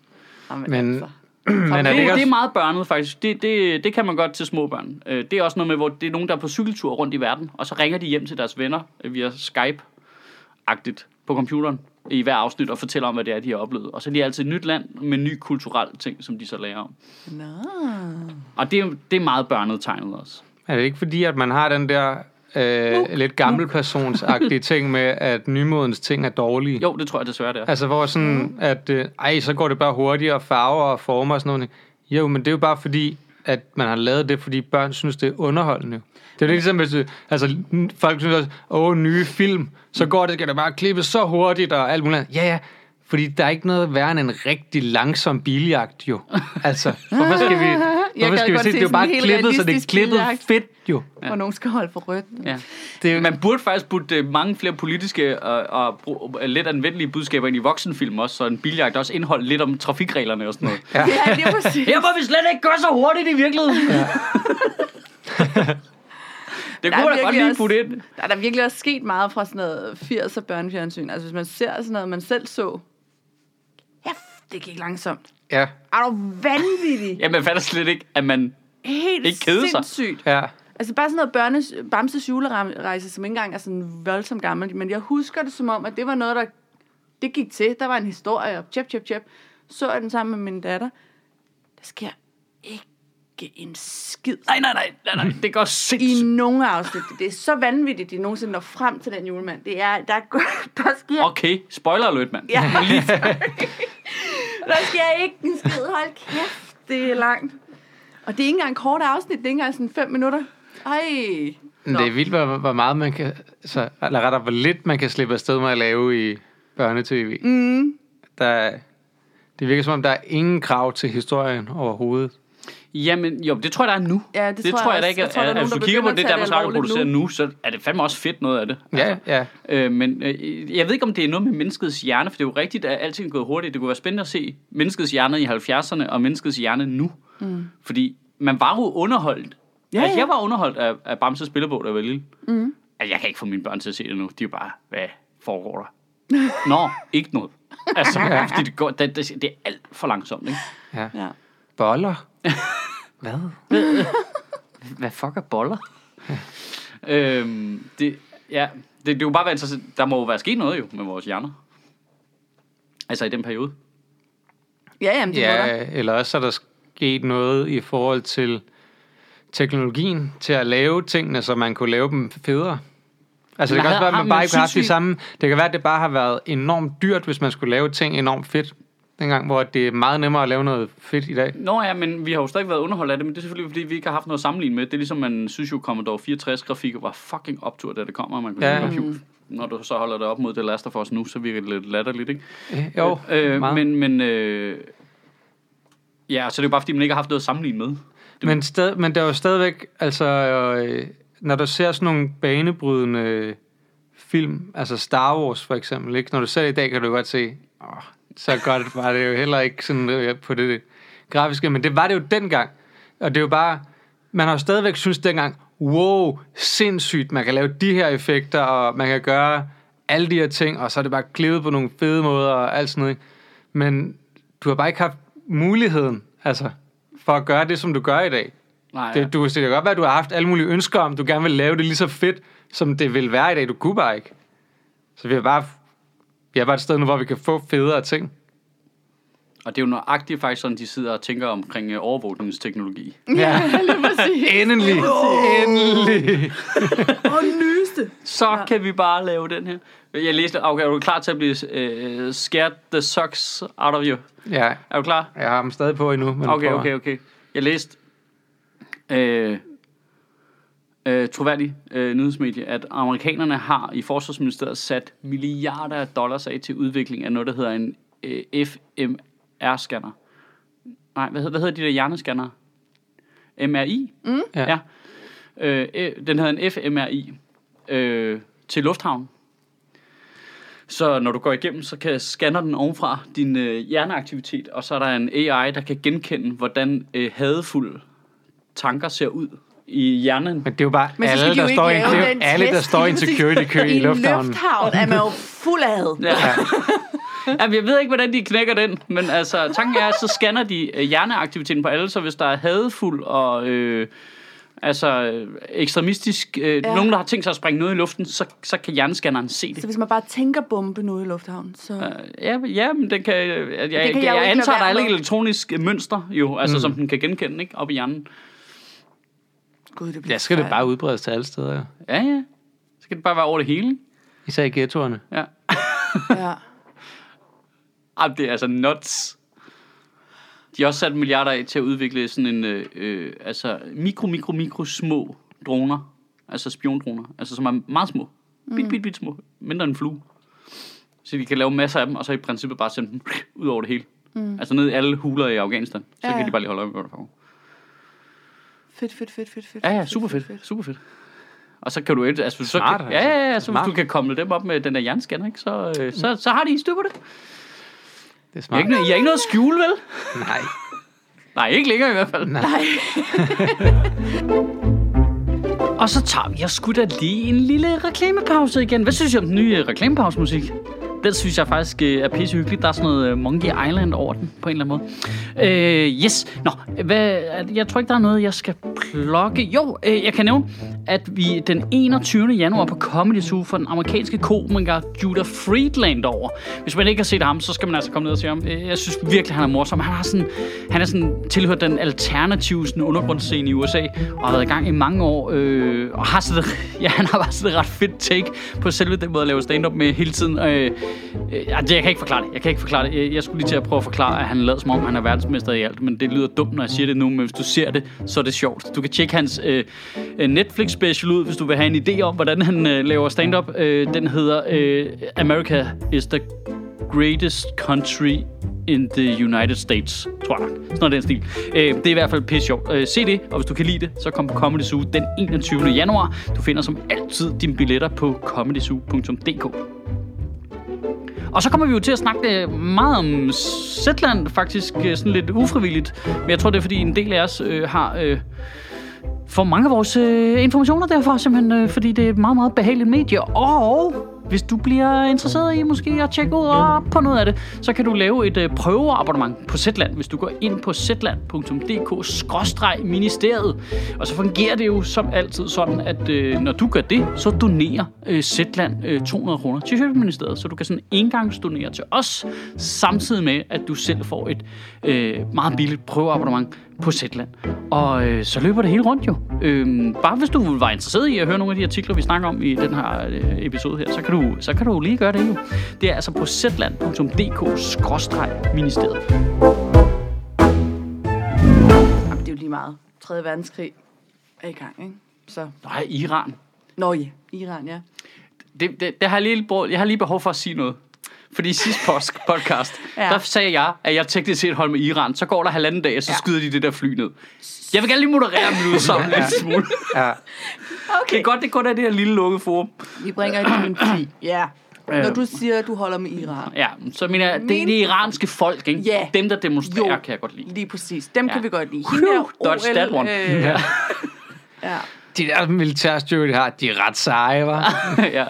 Jamen, Men- altså. Men er det Det, er meget børnet faktisk. Det, det, det kan man godt til små børn. Øh, Det er også noget med, hvor det er nogen, der er på cykeltur rundt i verden, og så ringer de hjem til deres venner øh, via Skype-agtigt på computeren i hver afsnit og fortæller om, hvad det er, de har oplevet. Og så er de altid et nyt land med ny kulturel ting, som de så lærer om. Nå. Og det, er- det er meget børnet tegnet også. Er det ikke fordi, at man har den der øh, lidt gammelpersonsagtige ting med, at nymodens ting er dårlige? Jo, det tror jeg desværre, det er. Altså, hvor sådan, at øh, ej, så går det bare hurtigere, farver og former og sådan noget. Jo, men det er jo bare fordi, at man har lavet det, fordi børn synes, det er underholdende. Det er jo ligesom, hvis du, altså, folk synes også, åh, nye film, så går det, skal det bare klippe så hurtigt og alt muligt. Ja, ja, Fordi der er ikke noget værre end en rigtig langsom biljagt, jo. Altså, hvorfor skal vi, hvorfor skal vi godt se, det er jo bare klippet, så det er klippet biljagt. fedt, jo. Ja. Hvor nogen skal holde for rødt. Ja. Det Man burde faktisk putte øh, mange flere politiske og, og bro- lidt anvendelige budskaber ind i voksenfilm også, så en biljagt også indeholdt lidt om trafikreglerne og sådan noget. ja. Ja, det er præcis. Her må vi slet ikke gå så hurtigt i virkeligheden. Ja. det Der kunne da godt lige også- putte ind. Der er der virkelig også sket meget fra sådan noget 80'er børnefjernsyn. Altså hvis man ser sådan noget, man selv så. Ja, det gik langsomt. ja, Er du vanvittig? Ja, man fatter slet ikke, at man... Helt Ikke kede sig. sindssygt. ja. Altså bare sådan noget børnes, Bamses julerejse, som ikke engang er sådan voldsomt gammel. Men jeg husker det som om, at det var noget, der det gik til. Der var en historie, og tjep, tjep, tjep. Så jeg den sammen med min datter. Der sker ikke en skid Nej, nej, nej, nej, nej. Det går i sindssygt. nogen afsnit. Det er så vanvittigt, de nogensinde når frem til den julemand. Det er, der, der sker, Okay, spoiler alert, mand. Ja. der sker ikke en skid. Hold kæft, det er langt. Og det er ikke engang kort afsnit, det er ikke engang sådan fem minutter. Ej. Men det er vildt, hvor, hvor meget man kan, så, eller rettere, hvor lidt man kan slippe afsted med at lave i børnetv. Mm. Der, det virker som om, der er ingen krav til historien overhovedet. Jamen, jo, det tror jeg, der er nu. Ja, det det tror tror jeg jeg da ikke. Jeg tror, der er hvis du der kigger på det, Danmarks det Radio producerer nu. nu, så er det fandme også fedt noget af det. Ja, ja. Øh, men øh, jeg ved ikke, om det er noget med menneskets hjerne, for det er jo rigtigt, at alting er gået hurtigt. Det kunne være spændende at se menneskets hjerne i 70'erne og menneskets hjerne nu. Mm. Fordi man var jo underholdt. Ja, altså, ja. jeg var underholdt af, af Bamses spillebog, da jeg var lille. Mm. Altså, jeg kan ikke få mine børn til at se det nu. De er jo bare, hvad foregår der? Nå, ikke noget. Altså, ja. fordi det, går, det, det, det er alt for langsomt, ikke? ja. Ja. Boller. Hvad? Hvad fuck er boller? øhm, det, ja, det, det er jo bare være interessant. Der må jo være sket noget jo med vores hjerner. Altså i den periode. Ja, jamen, det ja. må der. Ja, eller også er der sket noget i forhold til teknologien til at lave tingene, så man kunne lave dem federe. Altså, det kan også være, at man bare men ikke har haft de samme... Det kan være, at det bare har været enormt dyrt, hvis man skulle lave ting enormt fedt. Dengang, hvor det er meget nemmere at lave noget fedt i dag. Nå ja, men vi har jo stadig været underholdt af det, men det er selvfølgelig, fordi vi ikke har haft noget at sammenligne med. Det er ligesom, man synes jo, Commodore 64-grafik var fucking optur, da det kommer. Man kunne Ja. computer. Når du så holder det op mod det Last of Us nu, så virker det lidt latterligt, ikke? Øh, Jo, øh, meget. men, men øh, ja, så det er jo bare, fordi man ikke har haft noget at sammenligne med. Men, sted, men der er jo stadigvæk, altså, øh, når du ser sådan nogle banebrydende film, altså Star Wars for eksempel, ikke? når du ser det i dag, kan du godt se, åh, så godt var det jo heller ikke sådan øh, på det grafiske, men det var det jo dengang. Og det er jo bare, man har jo stadigvæk synes dengang, wow, sindssygt, man kan lave de her effekter, og man kan gøre alle de her ting, og så er det bare klippet på nogle fede måder og alt sådan noget. Men du har bare ikke haft muligheden, altså, for at gøre det, som du gør i dag. Nej, ja. Det, du, det kan godt være, at du har haft alle mulige ønsker om, du gerne vil lave det lige så fedt, som det vil være i dag. Du kunne bare ikke. Så vi er bare, vi er bare et sted nu, hvor vi kan få federe ting. Og det er jo nøjagtigt faktisk sådan, de sidder og tænker omkring øh, overvågningsteknologi. Ja, Lige præcis. endelig. Endelig. Og nyeste. Så Ja. kan vi bare lave den her. Jeg læste, okay, er du klar til at blive øh, scared the socks out of you? Ja, Er du klar? jeg har dem stadig på endnu. Men Okay, okay, okay. Jeg læste øh, øh, troværdig øh, nyhedsmedie, at amerikanerne har i forsvarsministeriet sat milliarder af dollars af til udvikling af noget, der hedder en øh, FMR-scanner. Nej, hvad hedder, hvad hedder de der hjernescanner? MRI? Mm. Ja. ja. Øh, øh, den hedder en FMRI øh, til lufthavn. Så når du går igennem, så kan scanner den ovenfra din øh, hjerneaktivitet, og så er der en AI, der kan genkende, hvordan øh, hadefulde tanker ser ud i hjernen. Men det er jo bare Men så alle, de jo der står i, det er jo alle, der står i en security-kø i I en lufthavnen. lufthavn er man jo fuld af had. Ja. Jamen, jeg ved ikke, hvordan de knækker den, men altså, tanken er, at så scanner de øh, hjerneaktiviteten på alle, så hvis der er hadefuld og øh, altså ekstremistisk, øh, Ja. ja. nogen, der har tænkt sig at springe noget i luften, så, så kan hjernescanneren se Så det. hvis man bare tænker bombe nu i lufthavnen, så... Øh, Ja, ja, men den kan, jeg, jeg, kan jeg jeg, antager, der er et med. elektronisk mønster, jo, altså, mm. som den kan genkende, ikke, op i hjernen. Gud, det bliver Ja, skal det bare udbredes til alle steder. Ja. Ja, ja. Så kan det bare være over det hele? Især i ghettoerne. Ja. Ja. Ej, det er altså nuts. De har også sat milliarder af til at udvikle sådan en, øh, øh, altså mikro, mikro, mikro små droner. Altså spiondroner. Altså som er meget små. Bit, bit, bit små. Mindre end en flue. Så de kan lave masser af dem, og så i princippet bare sende dem ud over det hele. Mm. Altså ned i alle huler i Afghanistan. Så Ja, kan de bare lige holde øje med, hvad der foregår. Fedt, fedt, fedt, fedt, fedt. Ja, ja, super fedt. Super fedt. Og så kan du altså, så Smart, kan, altså. ja, ja, ja, så Smart. hvis du kan komme dem op med den der jernscanner, ikke, så, øh, så, så har de styr på det. Det er I har smart. ikke, I har ikke noget at skjule, vel? Nej. Nej, ikke længere i hvert fald. Nej. Og så tager vi og sgu da lige en lille reklamepause igen. Hvad synes I om den nye øh, reklamepausemusik? Den synes jeg faktisk øh, er pissehyggeligt. Der er sådan noget øh, Monkey Island over den, på en eller anden måde. Øh, yes. Nå, hvad, jeg tror ikke, der er noget, jeg skal klokke. Jo, øh, jeg kan nævne, at vi den 21. januar på Comedy Zoo for den amerikanske komiker Judah Friedland over. Hvis man ikke har set ham, så skal man altså komme ned og se ham. Øh, jeg synes virkelig, han er morsom. Han, har sådan, han er sådan tilhørt den alternative sådan, undergrundsscene i USA, og har været i gang i mange år, øh, og har sådan, ja, han har bare sådan et ret fedt take på selve den måde at lave stand-up med hele tiden. Øh, øh, altså, jeg kan ikke forklare det. Jeg kan ikke forklare det. Jeg, jeg skulle lige til at prøve at forklare, at han lader som om, han er verdensmester i alt, men det lyder dumt, når jeg siger det nu, men hvis du ser det, så er det sjovt. Du kan tjekke hans øh, øh, Netflix special ud, hvis du vil have en idé om, hvordan han øh, laver stand-up. Øh, den hedder øh, America is the greatest country in the United States, tror jeg nok. Sådan noget den stil. Øh, det er i hvert fald pisse sjovt. Øh, se det, og hvis du kan lide det, så kom på Comedy Zoo den 21. januar. Du finder som altid dine billetter på comedyzoo.dk. Og så kommer vi jo til at snakke øh, meget om Zetland, faktisk øh, sådan lidt ufrivilligt. Men jeg tror, det er fordi en del af os øh, har... Øh, for mange af vores øh, informationer derfor, simpelthen øh, fordi det er et meget, meget behageligt medie. Og hvis du bliver interesseret i måske at tjekke ud og på noget af det, så kan du lave et øh, prøveabonnement på Zetland, hvis du går ind på zetland.dk-ministeriet. Og så fungerer det jo som altid sådan, at øh, når du gør det, så donerer øh, Zetland øh, 200 kroner til Sjælministeriet. Så du kan sådan engangsdonere til os, samtidig med, at du selv får et øh, meget billigt prøveabonnement på Zetland. Og øh, så løber det hele rundt jo. Øh, bare hvis du var interesseret i at høre nogle af de artikler, vi snakker om i den her øh, episode her, så kan, du, så kan du lige gøre det jo. Det er altså på zetland.dk-ministeriet. Jamen, det er jo lige meget. 3. verdenskrig er i gang, ikke? Så, Nej, Iran. nå ja, Iran, ja. Det, det, det har jeg, lige, jeg har lige behov for at sige noget. Fordi i sidste post- podcast, ja. Ja. der sagde jeg, at jeg teknisk set holdt med Iran. Så går der halvanden dag, og så ja. Ja. skyder de det der fly ned. Jeg vil gerne lige moderere min udsagn ja. lidt smule. Ja. Det er godt, det kun er det her lille lukkede forum. Vi bringer et dementi. Ja. Ja. Når du siger, at du holder med Iran. Ja, så mener jeg, det er Min- det iranske folk, ikke? Ja. Dem, der demonstrerer, Jo. kan jeg godt lide. Lige præcis. Dem Ja. kan vi godt lide. Whew, dodge that one. Øh, Ja. ja. De der militærstyrker, de har, de er ret seje, var. ja.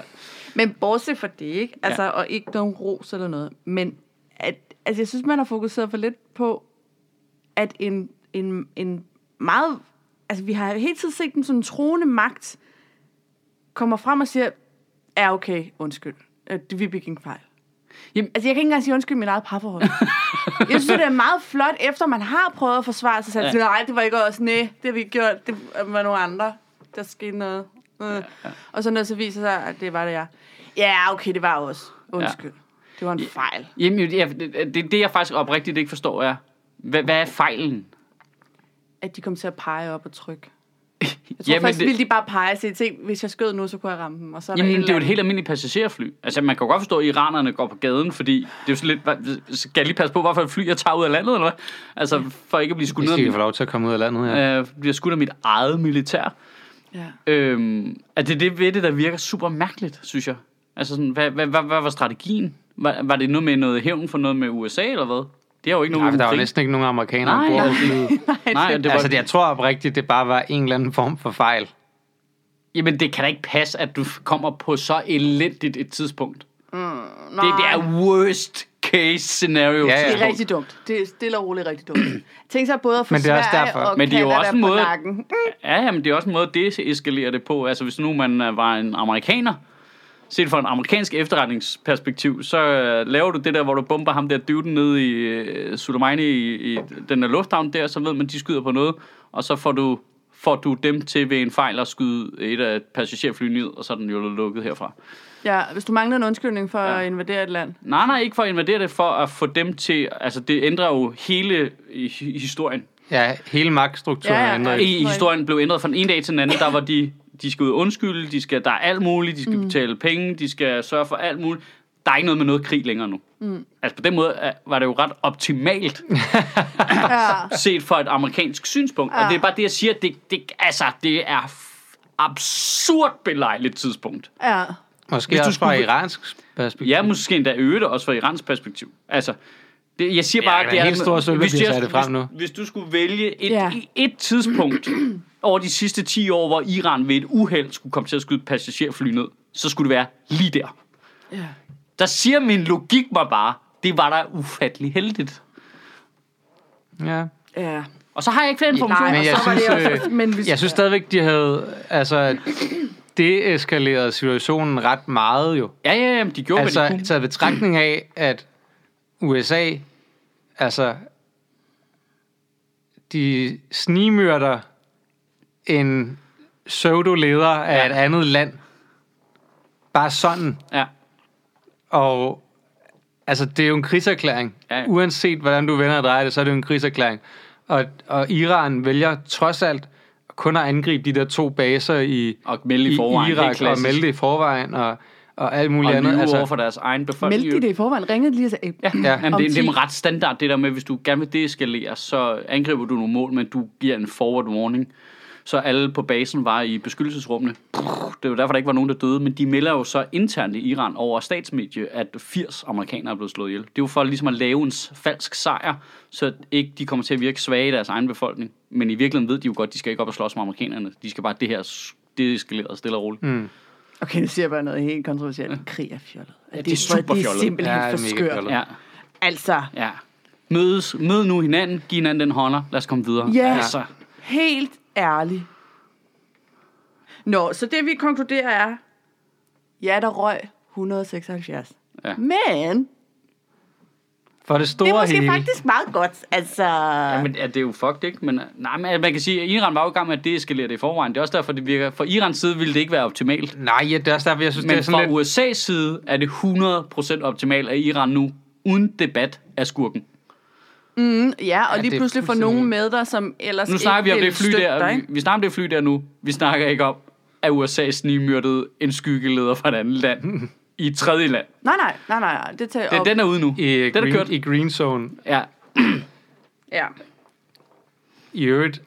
Men bortset fra det, ikke? Altså, Ja. og ikke nogen ros eller noget. Men at, altså, jeg synes, man har fokuseret for lidt på, at en, en, en meget... Altså, vi har hele tiden set den en troende magt kommer frem og siger, ja, okay, undskyld. Øh, det- Vi begik en fejl. Jamen- altså, jeg kan ikke engang sige undskyld mit eget parforhold. jeg synes, det er meget flot, efter man har prøvet at forsvare sig selv. Ja. Nej, det var ikke os. Nej, det har vi gjort. Det var nogle andre. Der skete noget. Øh. Og så når det så viser sig, at det var det, jeg. Ja, okay, det var os. Undskyld. Det var en fejl. Jamen, ja, det, det, det, jeg faktisk oprigtigt ikke forstår, er, hvad, hvad er fejlen? At de kom til at pege op og trykke. Jeg tror Jamen, først det- ville de bare pege og sige, "Se, hvis jeg skød nu, så kunne jeg ramme dem. Og så er Jamen, et det er jo et helt almindeligt passagerfly. Altså, man kan jo godt forstå, at iranerne går på gaden, fordi det er jo sådan lidt... hvad- Skal jeg lige passe på, hvorfor et fly jeg tager ud af landet, eller hvad? Altså, for ikke at blive skudt skal af få lov til at komme ud af landet her. mit, øh, bliver skudt af mit eget militær. Ja. Øhm, at det er det ved det, der virker super mærkeligt, synes jeg. Altså, sådan, hvad, hvad, hvad, hvad var strategien? Var, var det noget med noget hævn for noget med USA, eller hvad? Det er jo ikke Nej, nogen for der var næsten ikke nogen amerikanere Nej, ombord nej. på flyet. Nej, det var, Altså, det, jeg tror oprigtigt, det bare var en eller anden form for fejl. Jamen, det kan da ikke passe, at du kommer på så elendigt et tidspunkt. Mm, Det, det er worst case scenario. Ja, ja. Det er rigtig dumt. Det er stille og roligt rigtig dumt. Tænk sig både at få Men det er også Sverige derfor. og Men det er jo også en måde- nakken. Ja, jamen, det er også en måde at deeskalere det på. Altså, hvis nu man øh, var en amerikaner, set fra en amerikansk efterretningsperspektiv, så øh, laver du det der, hvor du bomber ham der dyvden ned i øh, Soleimani i, i den der lufthavn der, så ved man, de skyder på noget, og så får du, får du dem til ved en fejl at skyde et af passagerfly ned, og så er den jo lukket herfra. Ja, hvis du mangler en undskyldning for Ja. at invadere et land. Nej, nej, ikke for at invadere det, for at få dem til, altså det ændrer jo hele historien. Ja, hele magtstrukturen Ja, ja, ja. I, historien blev ændret fra den ene dag til den anden. Der var de, de skal ud undskylde, de skal, der er alt muligt, de skal mm. betale penge, de skal sørge for alt muligt. der er ikke noget med noget krig længere nu. Mm. Altså på den måde er- var det jo ret optimalt, Ja. set fra et amerikansk synspunkt. Ja. Og det er bare det, jeg siger, det, det, altså, det er absurd belejligt tidspunkt. ja. Måske Hvis du også fra skulle- iransk perspektiv. Ja, måske endda øge det også fra Irans perspektiv. Altså, det, jeg siger Ja, bare, det er det er... helt store sølv, hvis, jeg- det frem hvis, nu. hvis du skulle vælge et, Ja. et tidspunkt over de sidste 10 år, hvor Iran ved et uheld skulle komme til at skyde passagerfly ned, så skulle det være lige der. ja. Der siger min logik mig bare, det var da ufattelig heldigt. Ja. Ja. Og så har jeg ikke flere informationer. Nej, Men jeg så var synes, det også, øh, men hvis, Jeg synes stadigvæk, de havde altså, deeskaleret situationen ret meget jo. Ja, ja, ja, de gjorde, hvad de Altså, kunne. taget betragtning af, at USA, altså, de snimyrder en pseudo-leder af Ja. et andet land. Bare sådan. Ja. Og altså, det er jo en krigserklæring. Ja. Uanset hvordan du vender og drejer det, så er det jo en krigserklæring. Og, og Iran vælger trods alt kun at angribe de der to baser i, Og melde i i forvejen, Irak og melde det i forvejen og, og alt muligt Og andet. lyve Altså, over for deres egen befolkning. meldte de det i forvejen? Ringede de lige og sagde, Ja, Ja. ja. Jamen, det, det er ret standard, det der med, hvis du gerne vil deeskalere, så angriber du nogle mål, men du giver en forward warning. Så alle på basen var i beskyttelsesrummene. Det var derfor, der ikke var nogen, der døde. Men de melder jo så internt i Iran over statsmedie, at 80 amerikanere er blevet slået ihjel. Det er jo for ligesom at lave en falsk sejr, så ikke de kommer til at virke svage i deres egen befolkning. Men i virkeligheden ved de jo godt, de skal ikke op og slås med amerikanerne. De skal bare det her s- deeskaleret stille og roligt. Mm. okay, nu siger jeg bare noget helt kontroversielt. Krig er fjollet. Ja, det er super Det er fjollet. simpelthen Ja, det er for skørt. fjollet. Ja, Altså, ja. Mødes, mød nu hinanden, giv hinanden den hånder, lad os komme videre. Ja. Altså, helt ærligt. Nå, så det vi konkluderer er, ja, der røg 176. Ja. Men for det store det er måske hele. faktisk meget godt. Altså, Ja, men ja, det er jo fucked, ikke? Men, nej, men man kan sige, at Iran var jo i gang med at deeskalere det i forvejen. Det er også derfor, det virker... For Irans side ville det ikke være optimalt. Nej, ja, det er også derfor, jeg synes, det er Men sådan fra lidt... USA's side er det 100% optimalt, at Iran nu, uden debat, er skurken. mm, ja, og Ja, lige pludselig får nogen med dig, som ellers Nu snakker vi ikke om vil det fly støtte der. dig, Vi, vi snakker om det fly der nu. Vi snakker ikke om, at USA snigmyrdede en skyggeleder fra et andet land i et tredje land. Nej, nej, nej, nej, nej, det tager Den, op. den er ude nu. I, den er green, kørt. I Green Zone. Ja. Ja. I øvrigt,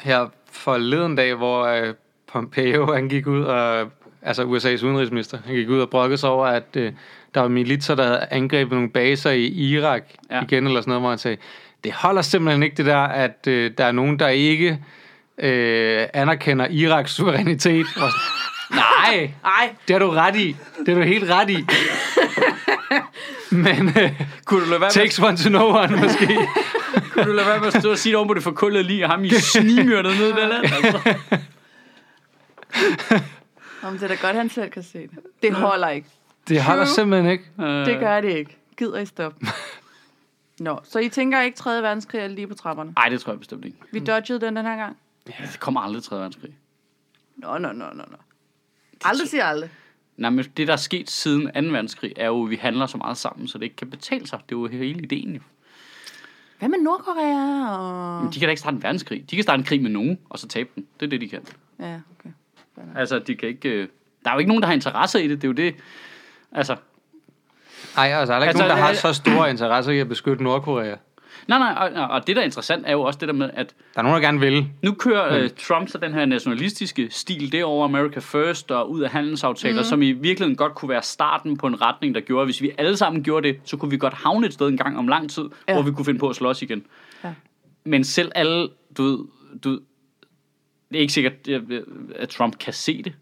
her forleden dag, hvor øh, Pompeo han gik ud og altså USA's udenrigsminister, han gik ud og brokkede sig over, at øh, der var militser, der havde angrebet nogle baser i Irak Ja. ja. igen, eller sådan noget, hvor han sagde, det holder simpelthen ikke det der, at øh, der er nogen, der ikke øh, anerkender Iraks suverænitet. Og, Nej, Ej, det har du ret i. Det er du helt ret i. Men øh, Kunne du lade være med, takes one to know one, måske. kunne du lade være med at stå og sige det oven på det forkullede lige, og ham i snigmyrdet ned i det land? Altså. om det er da godt, han selv kan se det. Det holder ikke. Det holder True. simpelthen ikke. Øh, Det gør det ikke. Gider I stoppe? Nå, så I tænker ikke 3. verdenskrig er lige på trapperne? Ej, det tror jeg bestemt ikke. Vi dodgede den den her gang? Ja, det kommer aldrig 3. verdenskrig. Nå, nå, nå, nå, nå. Aldrig siger aldrig. Nej, men det, der er sket siden 2. verdenskrig, er jo, at vi handler så meget sammen, så det ikke kan betale sig. Det er jo hele ideen jo. Hvad med Nordkorea? Og... Men de kan da ikke starte en verdenskrig. De kan starte en krig med nogen, og så tabe den. Det er det, de kan. Ja, okay. Altså, de kan ikke... øh, Der er jo ikke nogen, der har interesse i det. Det er jo det... Altså, Nej, altså, der er ikke Altså, nogen, der har så store interesser i at beskytte Nordkorea. Nej, nej, og, og det, der er interessant, er jo også det der med, at Der er nogen, der gerne vil. nu kører øh, Trump så den her nationalistiske stil derover America First og ud af handelsaftaler, mm. som i virkeligheden godt kunne være starten på en retning, der gjorde, at hvis vi alle sammen gjorde det, så kunne vi godt havne et sted en gang om lang tid, ja. Hvor vi kunne finde på at slås igen. Ja. Men selv alle, du ved, du det er ikke sikkert, at Trump kan se det,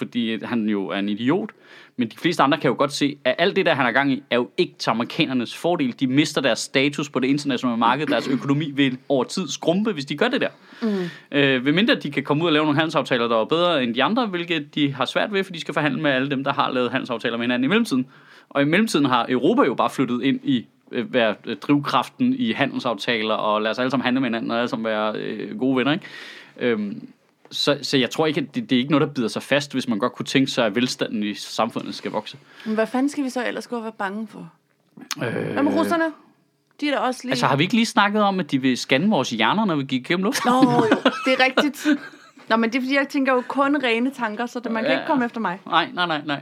fordi han jo er en idiot. Men de fleste andre kan jo godt se, at alt det, der han er gang i, er jo ikke til amerikanernes fordel. De mister deres status på det internationale marked. Deres økonomi vil over tid skrumpe, hvis de gør det der. Mm. Øh, ved mindre de kan komme ud og lave nogle handelsaftaler, der er bedre end de andre, hvilket de har svært ved, for de skal forhandle med alle dem, der har lavet handelsaftaler med hinanden i mellemtiden. Og i mellemtiden har Europa jo bare flyttet ind i øh, være øh, drivkraften i handelsaftaler, og lad os alle sammen handle med hinanden, og alle sammen være øh, gode venner, ikke? Øhm, så, så jeg tror ikke, at det, det er ikke noget, der bider sig fast, hvis man godt kunne tænke sig, at velstanden i samfundet skal vokse. Men hvad fanden skal vi så ellers gå og være bange for? Øh, Hvad med russerne? De er da også lige... altså har vi ikke lige snakket om, at de vil scanne vores hjerner, når vi gik gennem luften? Nå, jo, det er rigtigt. Nå, men det er fordi, jeg tænker jo kun rene tanker, så det, man kan Ja. ikke komme efter mig. Nej, nej, nej, nej.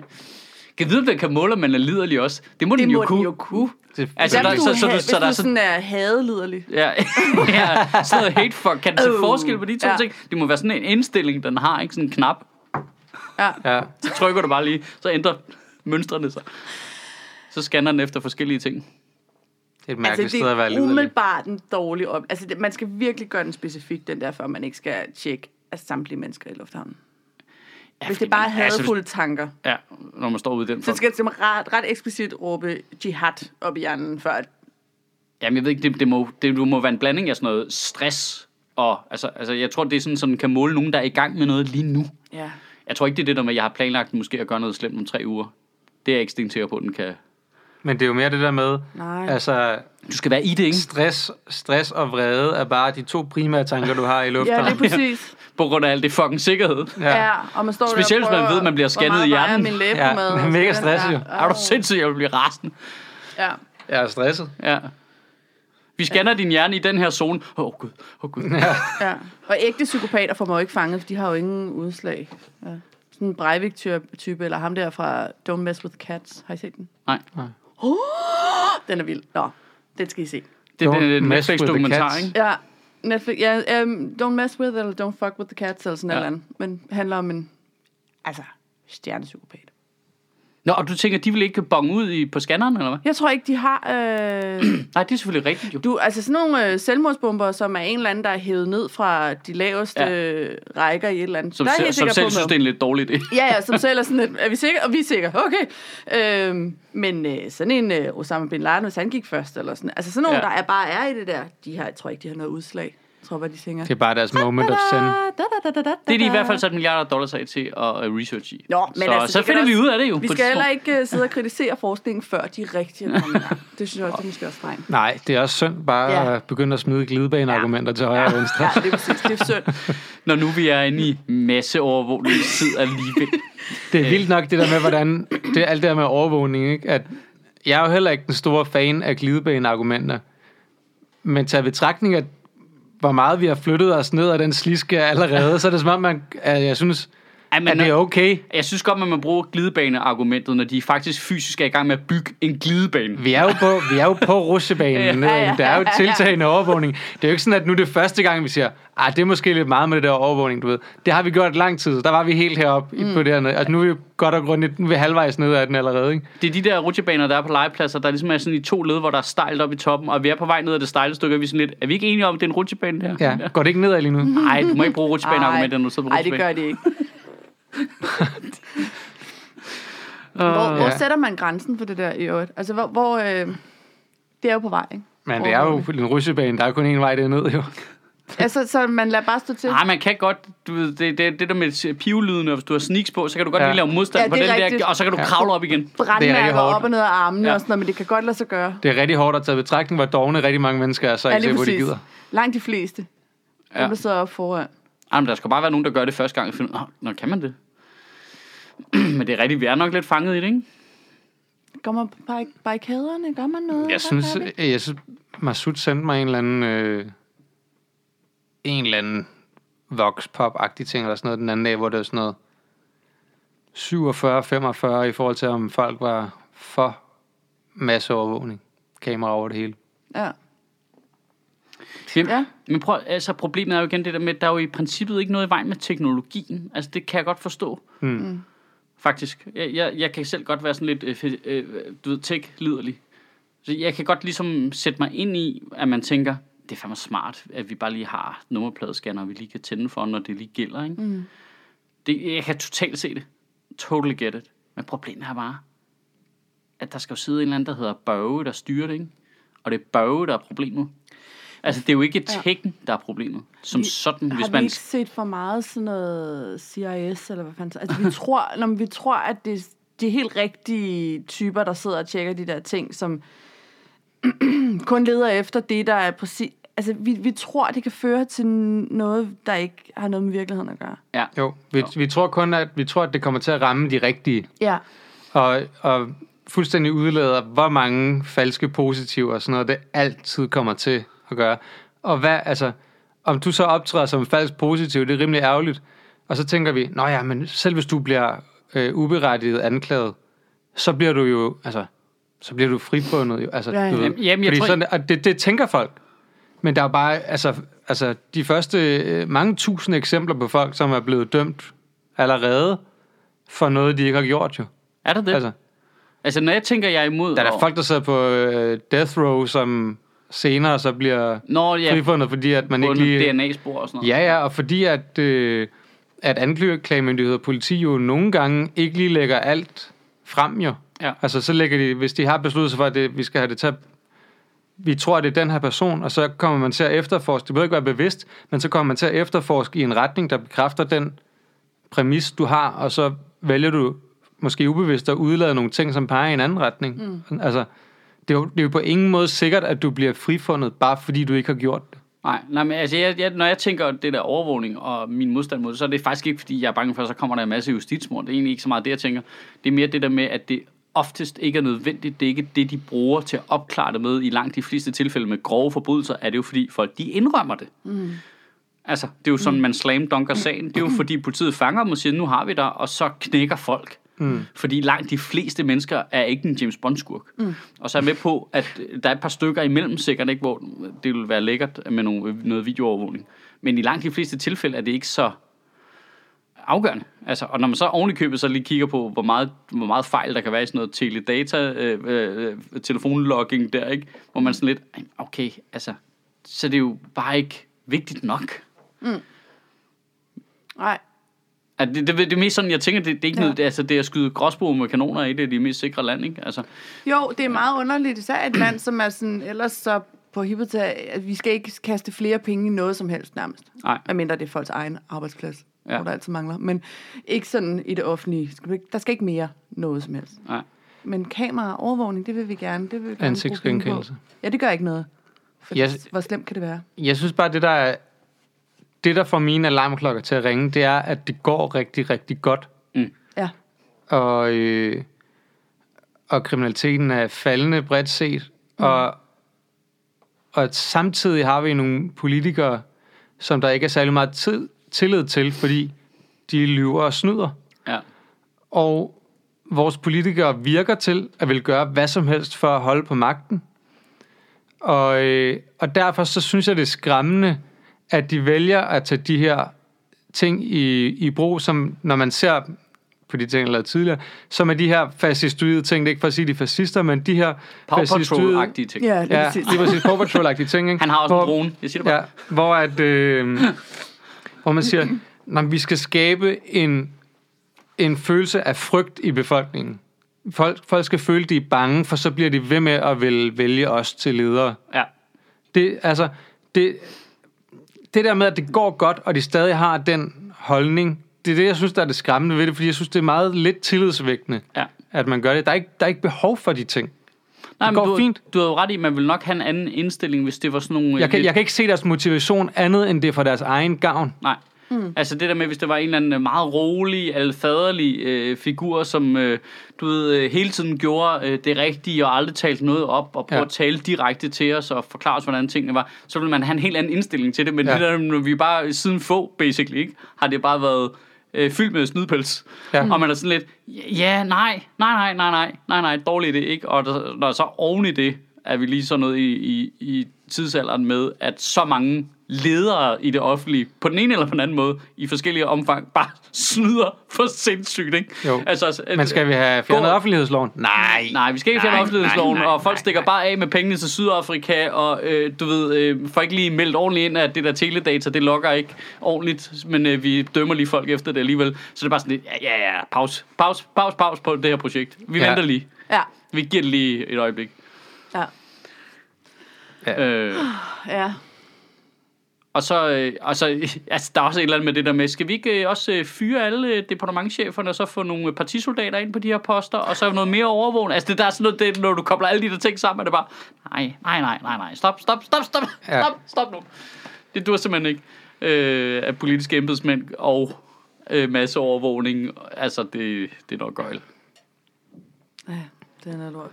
Kan vide, om den kan måle, om man er liderlig også? Det må Det den jo må den kunne. jo kunne. Det, Altså, Altså, der- så- du, så- så- hvis så der er du sådan er hadeliderlig. Ja, ja, sådan noget hate fuck. Kan den se forskel på de to ja. ting? Det må være sådan en indstilling, den har, ikke? Sådan en knap. Ja. ja. Så trykker du bare lige, så ændrer mønstrene sig. Så scanner den efter forskellige ting. Det er et mærkeligt Altså, sted at være er liderlig. umiddelbart en dårlig op. Altså, det, man skal virkelig gøre den specifik, den der, før man ikke skal tjekke af samtlige mennesker i lufthavnen. Ja, Hvis det bare altså, hadefulde tanker, Ja, når man står ude i den. så skal det ret, ret eksplicit råbe jihad op i hjernen, før at, Jamen, jeg ved ikke, det, det, må, det det må være en blanding af sådan noget stress. Og, altså, altså, jeg tror, det er sådan, så den kan måle nogen, der er i gang med noget lige nu. ja. Jeg tror ikke, det er det der med, at jeg har planlagt måske at gøre noget slemt om tre uger. Det er jeg ikke stensikker på, at den kan. Men det er jo mere det der med, Nej. altså Du skal være i det, ikke? stress, stress og vrede er bare de to primære tanker, du har i Ja, lufthavnen. det er præcis. På grund af alt det fucking sikkerhed. Ja. ja, og man står Specielt, der og hvis man ved, at man bliver scannet i Hvor meget hjernen. min læbe Ja, med? det er mega stresset jo. Er du sindssygt, jeg vil blive rasende. Ja. Jeg er stresset. Ja. Vi scanner din hjerne i den her zone. Åh oh, gud, åh oh, gud. Ja, og ægte psykopater får man jo ikke fanget, for de har jo ingen udslag. Ja. Sådan en Breivik-type, eller ham der fra Don't Mess With Cats. Har I set den? Nej, Den er vild. Nå, den skal I se. det er the Netflix-dokumentar, ikke? Ja, Netflix. Ja, um, Don't Mess With, eller Don't Fuck With The Cats, eller sådan Ja. eller andet. Men handler om en, altså, stjernepsykopat. Nå, og du tænker, de vil ikke bonge ud i, på scanneren, eller hvad? Jeg tror ikke, de har... Øh, Nej, det er selvfølgelig rigtigt, jo. du, altså sådan nogle øh, selvmordsbomber, som er en eller anden, der er hævet ned fra de laveste Ja. ja. rækker i et eller andet. Som, der er jeg som selv på synes, det er en lidt dårlig idé. Ja, ja, som selv er sådan lidt, er vi sikre? Og vi er sikre, okay. Øhm, men øh, sådan en øh, Osama Bin Laden, hvis han gik først, eller sådan, altså sådan nogle, ja. der er bare er i det der, de har, jeg tror ikke, de har noget udslag. Jeg tror bare, de synger. Det er bare deres moment of zen. Det er de i hvert fald sat milliarder dollars af til at uh, research i. Nå, men så, altså, så finder vi også- ud af det jo. Vi skal heller ikke uh, sidde og kritisere forskningen, før de rigtige er kommet. Det synes jeg også, det er måske også strengt. Nej, det er også synd bare Ja. at begynde at smide glidebaneargumenter til højre og venstre. Ja, det er præcis. Det er synd. Når nu vi er inde i masseovervågningstid alligevel. Det er vildt nok det der med, hvordan det er alt det der med overvågning, ikke? At jeg er jo heller ikke den store fan af glidebaneargumenter. Men tager betragtning af, hvor meget vi har flyttet os ned ad den sliske allerede, så er det som om, man, jeg synes, ej, men at det er okay. Jeg synes godt, at man bruger glidebaneargumentet, når de faktisk fysisk er i gang med at bygge en glidebane. Vi er jo på, vi er jo på rusjebanen. Ja, ja, ja, ja, Der er jo tiltagende overvågning. Det er jo ikke sådan, at nu er det første gang, vi siger, ah, det er måske lidt meget med det der overvågning, du ved. Det har vi gjort lang tid. Der var vi helt heroppe mm. på det her. Altså, nu er vi godt og grundigt, nu er vi halvvejs ned af den allerede, ikke? Det er de der rutsjebaner, der er på legepladser, der ligesom er sådan i to led, hvor der er stejlt op i toppen, og vi er på vej ned ad det stejle stykke, og vi er sådan lidt, er vi ikke enige om, at det er en rutsjebane der? Ja, går det ikke nedad lige nu? Nej, du må ikke bruge rutsjebaneargumenter, når du sidder på Nej, det gør de ikke. Hvor, hvor Ja. sætter man grænsen for det der i øvrigt? Altså, hvor... hvor øh, det er jo på vej, ikke? Men det er jo en rusjebane, der er kun en vej derned, jo. Altså, så man lader bare stå til. Nej, man kan godt, du ved, det, det, det der med pivelyden, og hvis du har sneaks på, så kan du godt Ja. lige lave modstand Ja, på den rigtigt. der, og så kan du Ja. kravle op igen. Er hårdt. op og ned af armene Ja. og sådan noget, men det kan godt lade sig gøre. Det er rigtig hårdt at tage i betragtning, hvor dogne rigtig mange mennesker er, så Ja, ikke se, hvor de gider. Langt de fleste. Ja. Ja. Dem, der sidder op foran. Ej, men der skal bare være nogen, der gør det første gang, og finder, oh, nå, kan man det? men det er rigtigt, vi er nok lidt fanget i det, ikke? Går man på barrikaderne? Gør man noget? Jeg synes, vi? jeg synes Masud sendte mig en eller anden, øh, en eller anden vox-pop-agtig ting, eller sådan noget den anden dag, hvor det var sådan noget 47-45 i forhold til, om folk var for masseovervågning. Kamera over det hele. Ja. Men, Ja. men prøv, altså, problemet er jo igen det der med, at der er jo i princippet ikke noget i vejen med teknologien. Altså, det kan jeg godt forstå. Mm. Faktisk. Jeg, jeg, jeg kan selv godt være sådan lidt, øh, øh, du ved, tech-liderlig. Så jeg kan godt ligesom sætte mig ind i, at man tænker, det er fandme smart, at vi bare lige har nummerpladescanner, vi lige kan tænde for, når det lige gælder, ikke? Mm. Det, jeg kan totalt se det. Totally get it. Men problemet er bare, at der skal jo sidde en eller anden, der hedder Børge, der styrer det, ikke? Og det er Børge, der er problemet. Altså, det er jo ikke Ja. teknikken, der er problemet. Som Vi- sådan, Har hvis vi man... ikke set for meget sådan noget CIS, eller hvad fanden? Altså, vi tror, når vi tror, at det, det er helt rigtige typer, der sidder og tjekker de der ting, som kun leder efter det, der er præcis... Altså, vi, vi tror, det kan føre til noget, der ikke har noget med virkeligheden at gøre. Ja. Jo, vi, vi, tror kun, at, vi tror, at det kommer til at ramme de rigtige. Ja. Og, og fuldstændig udlader, hvor mange falske positiver og sådan noget, det altid kommer til at gøre. Og hvad, altså, om du så optræder som falsk positiv, det er rimelig ærgerligt. Og så tænker vi, nå ja, men selv hvis du bliver øh, uberettiget anklaget, så bliver du jo, altså, så bliver du frifundet jo. Altså, Ja, ja. du ved, Jamen, jamen, jeg fordi tror sådan, og det, det tænker folk. Men der er bare, altså, altså de første øh, mange tusind eksempler på folk, som er blevet dømt allerede for noget, de ikke har gjort jo. Er der det? Altså, Altså, når jeg tænker, jeg er imod... der er der folk, der sidder på øh, death row, som senere så bliver Nå, ja, frifundet, fordi at man ikke lige... DNA-spor og sådan noget. Ja, ja, og fordi at, øh, at anklagemyndighed og politi jo nogle gange ikke lige lægger alt frem jo. Ja. Altså så lægger de, hvis de har besluttet sig for, at det, vi skal have det til vi tror, at det er den her person, og så kommer man til at efterforske, det behøver ikke være bevidst, men så kommer man til at efterforske i en retning, der bekræfter den præmis, du har, og så vælger du måske ubevidst at udlade nogle ting, som peger i en anden retning. Mm. Altså, det er, jo, det er jo på ingen måde sikkert, at du bliver frifundet, bare fordi du ikke har gjort det. Nej, nej, men altså, jeg, jeg, når jeg tænker det der overvågning og min modstand mod det, så er det faktisk ikke, fordi jeg er bange for, at så kommer der en masse justitsmord. Det er egentlig ikke så meget det, jeg tænker. Det er mere det der med, at det oftest ikke er nødvendigt. Det er ikke det, de bruger til at opklare det med. I langt de fleste tilfælde med grove forbrydelser, er det jo fordi folk, de indrømmer det. Mm. Altså, det er jo sådan, man slam dunker sagen. Det er jo fordi politiet fanger dem og siger, nu har vi dig, og så knækker folk. Mm. Fordi langt de fleste mennesker er ikke en James Bond-skurk. Mm. Og så er jeg med på, at der er et par stykker imellem sikkert, ikke, hvor det vil være lækkert med nogle, noget videoovervågning. Men i langt de fleste tilfælde er det ikke så afgørende. Altså, og når man så oven i købet så lige kigger på, hvor meget, hvor meget fejl der kan være i sådan noget teledata, øh, øh, telefonlogging der, ikke? Hvor man sådan lidt, "Ej, okay, altså, så er det jo bare ikke vigtigt nok. Nej. Altså, det, det, det, er mest sådan, jeg tænker, det, det er ikke Ja. noget, altså, det er at skyde gråsbog med kanoner i, det er de mest sikre land, ikke? Altså, Jo, det er meget underligt, især et land, som er sådan, ellers så på hippet til, at vi skal ikke kaste flere penge i noget som helst nærmest. nej. Medmindre det er folks egen arbejdsplads, ja. Hvor der altid mangler. Men ikke sådan i det offentlige. Der skal ikke mere noget som helst. nej. Men kamera og overvågning, det vil vi gerne. Det vil vi gerne Ansigtsgenkendelse. Ja, det gør ikke noget. For Yes. Hvor slemt kan det være? Jeg synes bare, det der er, det der får mine alarmklokker til at ringe, det er, at det går rigtig, rigtig godt. Ja. Og, øh, og kriminaliteten er faldende bredt set. Mm. Og, og samtidig har vi nogle politikere, som der ikke er særlig meget tid, tillid til, fordi de lyver og snyder. Ja. Og vores politikere virker til at vil gøre hvad som helst for at holde på magten. Og, øh, og derfor så synes jeg, det er skræmmende, at de vælger at tage de her ting i, i brug, som når man ser på de ting, jeg lavede tidligere, som er de her fascistoide ting, det er ikke for at sige de er fascister, men de her Paw fascistoide... Patrol-agtige ting. Ja, lige Ja, præcis. lige præcis Paw Patrol-agtige ting, ikke? Han har også Hvor- en drone, jeg siger det bare. Ja, hvor, at, øh, hvor man siger, at vi skal skabe en, en følelse af frygt i befolkningen. Folk, folk skal føle, de er bange, for så bliver de ved med at vil vælge os til ledere. Ja. Det, altså, det, det der med, at det går godt, og de stadig har den holdning, det er det, jeg synes, der er det skræmmende ved det, fordi jeg synes, det er meget lidt tillidsvækkende, ja. at man gør det. Der er ikke, der er ikke behov for de ting. Nej, Det men går du, fint. Du har jo ret i, man vil nok have en anden indstilling, hvis det var sådan nogle... øh, Jeg kan, lidt- jeg kan ikke se deres motivation andet, end det for deres egen gavn. Nej. Mm. Altså det der med, hvis det var en eller anden øh, meget rolig, alfaderlig øh, figur, som øh, du ved, øh, hele tiden gjorde øh, det rigtige og aldrig talte noget op og prøvede Ja. at tale direkte til os og forklare os, hvordan tingene var, så ville man have en helt anden indstilling til det. Men Ja. det der, når vi bare siden få, basically, ikke, har det bare været øh, fyldt med snydpels. Ja. Og man er sådan lidt, ja, nej, nej, nej, nej, nej, nej, nej, dårligt det ikke. Og der, når så oven i det, er vi lige sådan noget i, i, i tidsalderen med, at så mange ledere i det offentlige, på den ene eller på den anden måde, i forskellige omfang, bare snyder for sindssygt, ikke? Jo. Altså, Men skal vi have fjernet offentlighedsloven? Nej. Nej, vi skal ikke fjerne offentlighedsloven, nej, nej, og folk nej, stikker nej. bare af med pengene til Sydafrika, og øh, du ved, øh, får ikke lige meldt ordentligt ind, at det der teledata, det logger ikke ordentligt, men øh, vi dømmer lige folk efter det alligevel. Så det er bare sådan lidt, ja, ja, ja, pause, pause, pause, pause på det her projekt. Vi ja. venter lige. Ja. Vi giver det lige et øjeblik. Ja. Ja. Øh, Ja. Og så, øh, og så altså, der er også et eller andet med det der med, skal vi ikke øh, også øh, fyre alle øh, departementcheferne, og så få nogle partisoldater ind på de her poster, og så noget mere overvågning? Altså, det der er sådan noget, det, når du kobler alle de der ting sammen, er det bare, nej, nej, nej, nej, nej, stop, stop, stop, stop, Ja. stop, stop nu. Det dur simpelthen ikke øh, af politiske embedsmænd og øh, masseovervågning. Altså, det, det er nok gøjl. Ja, den er lort.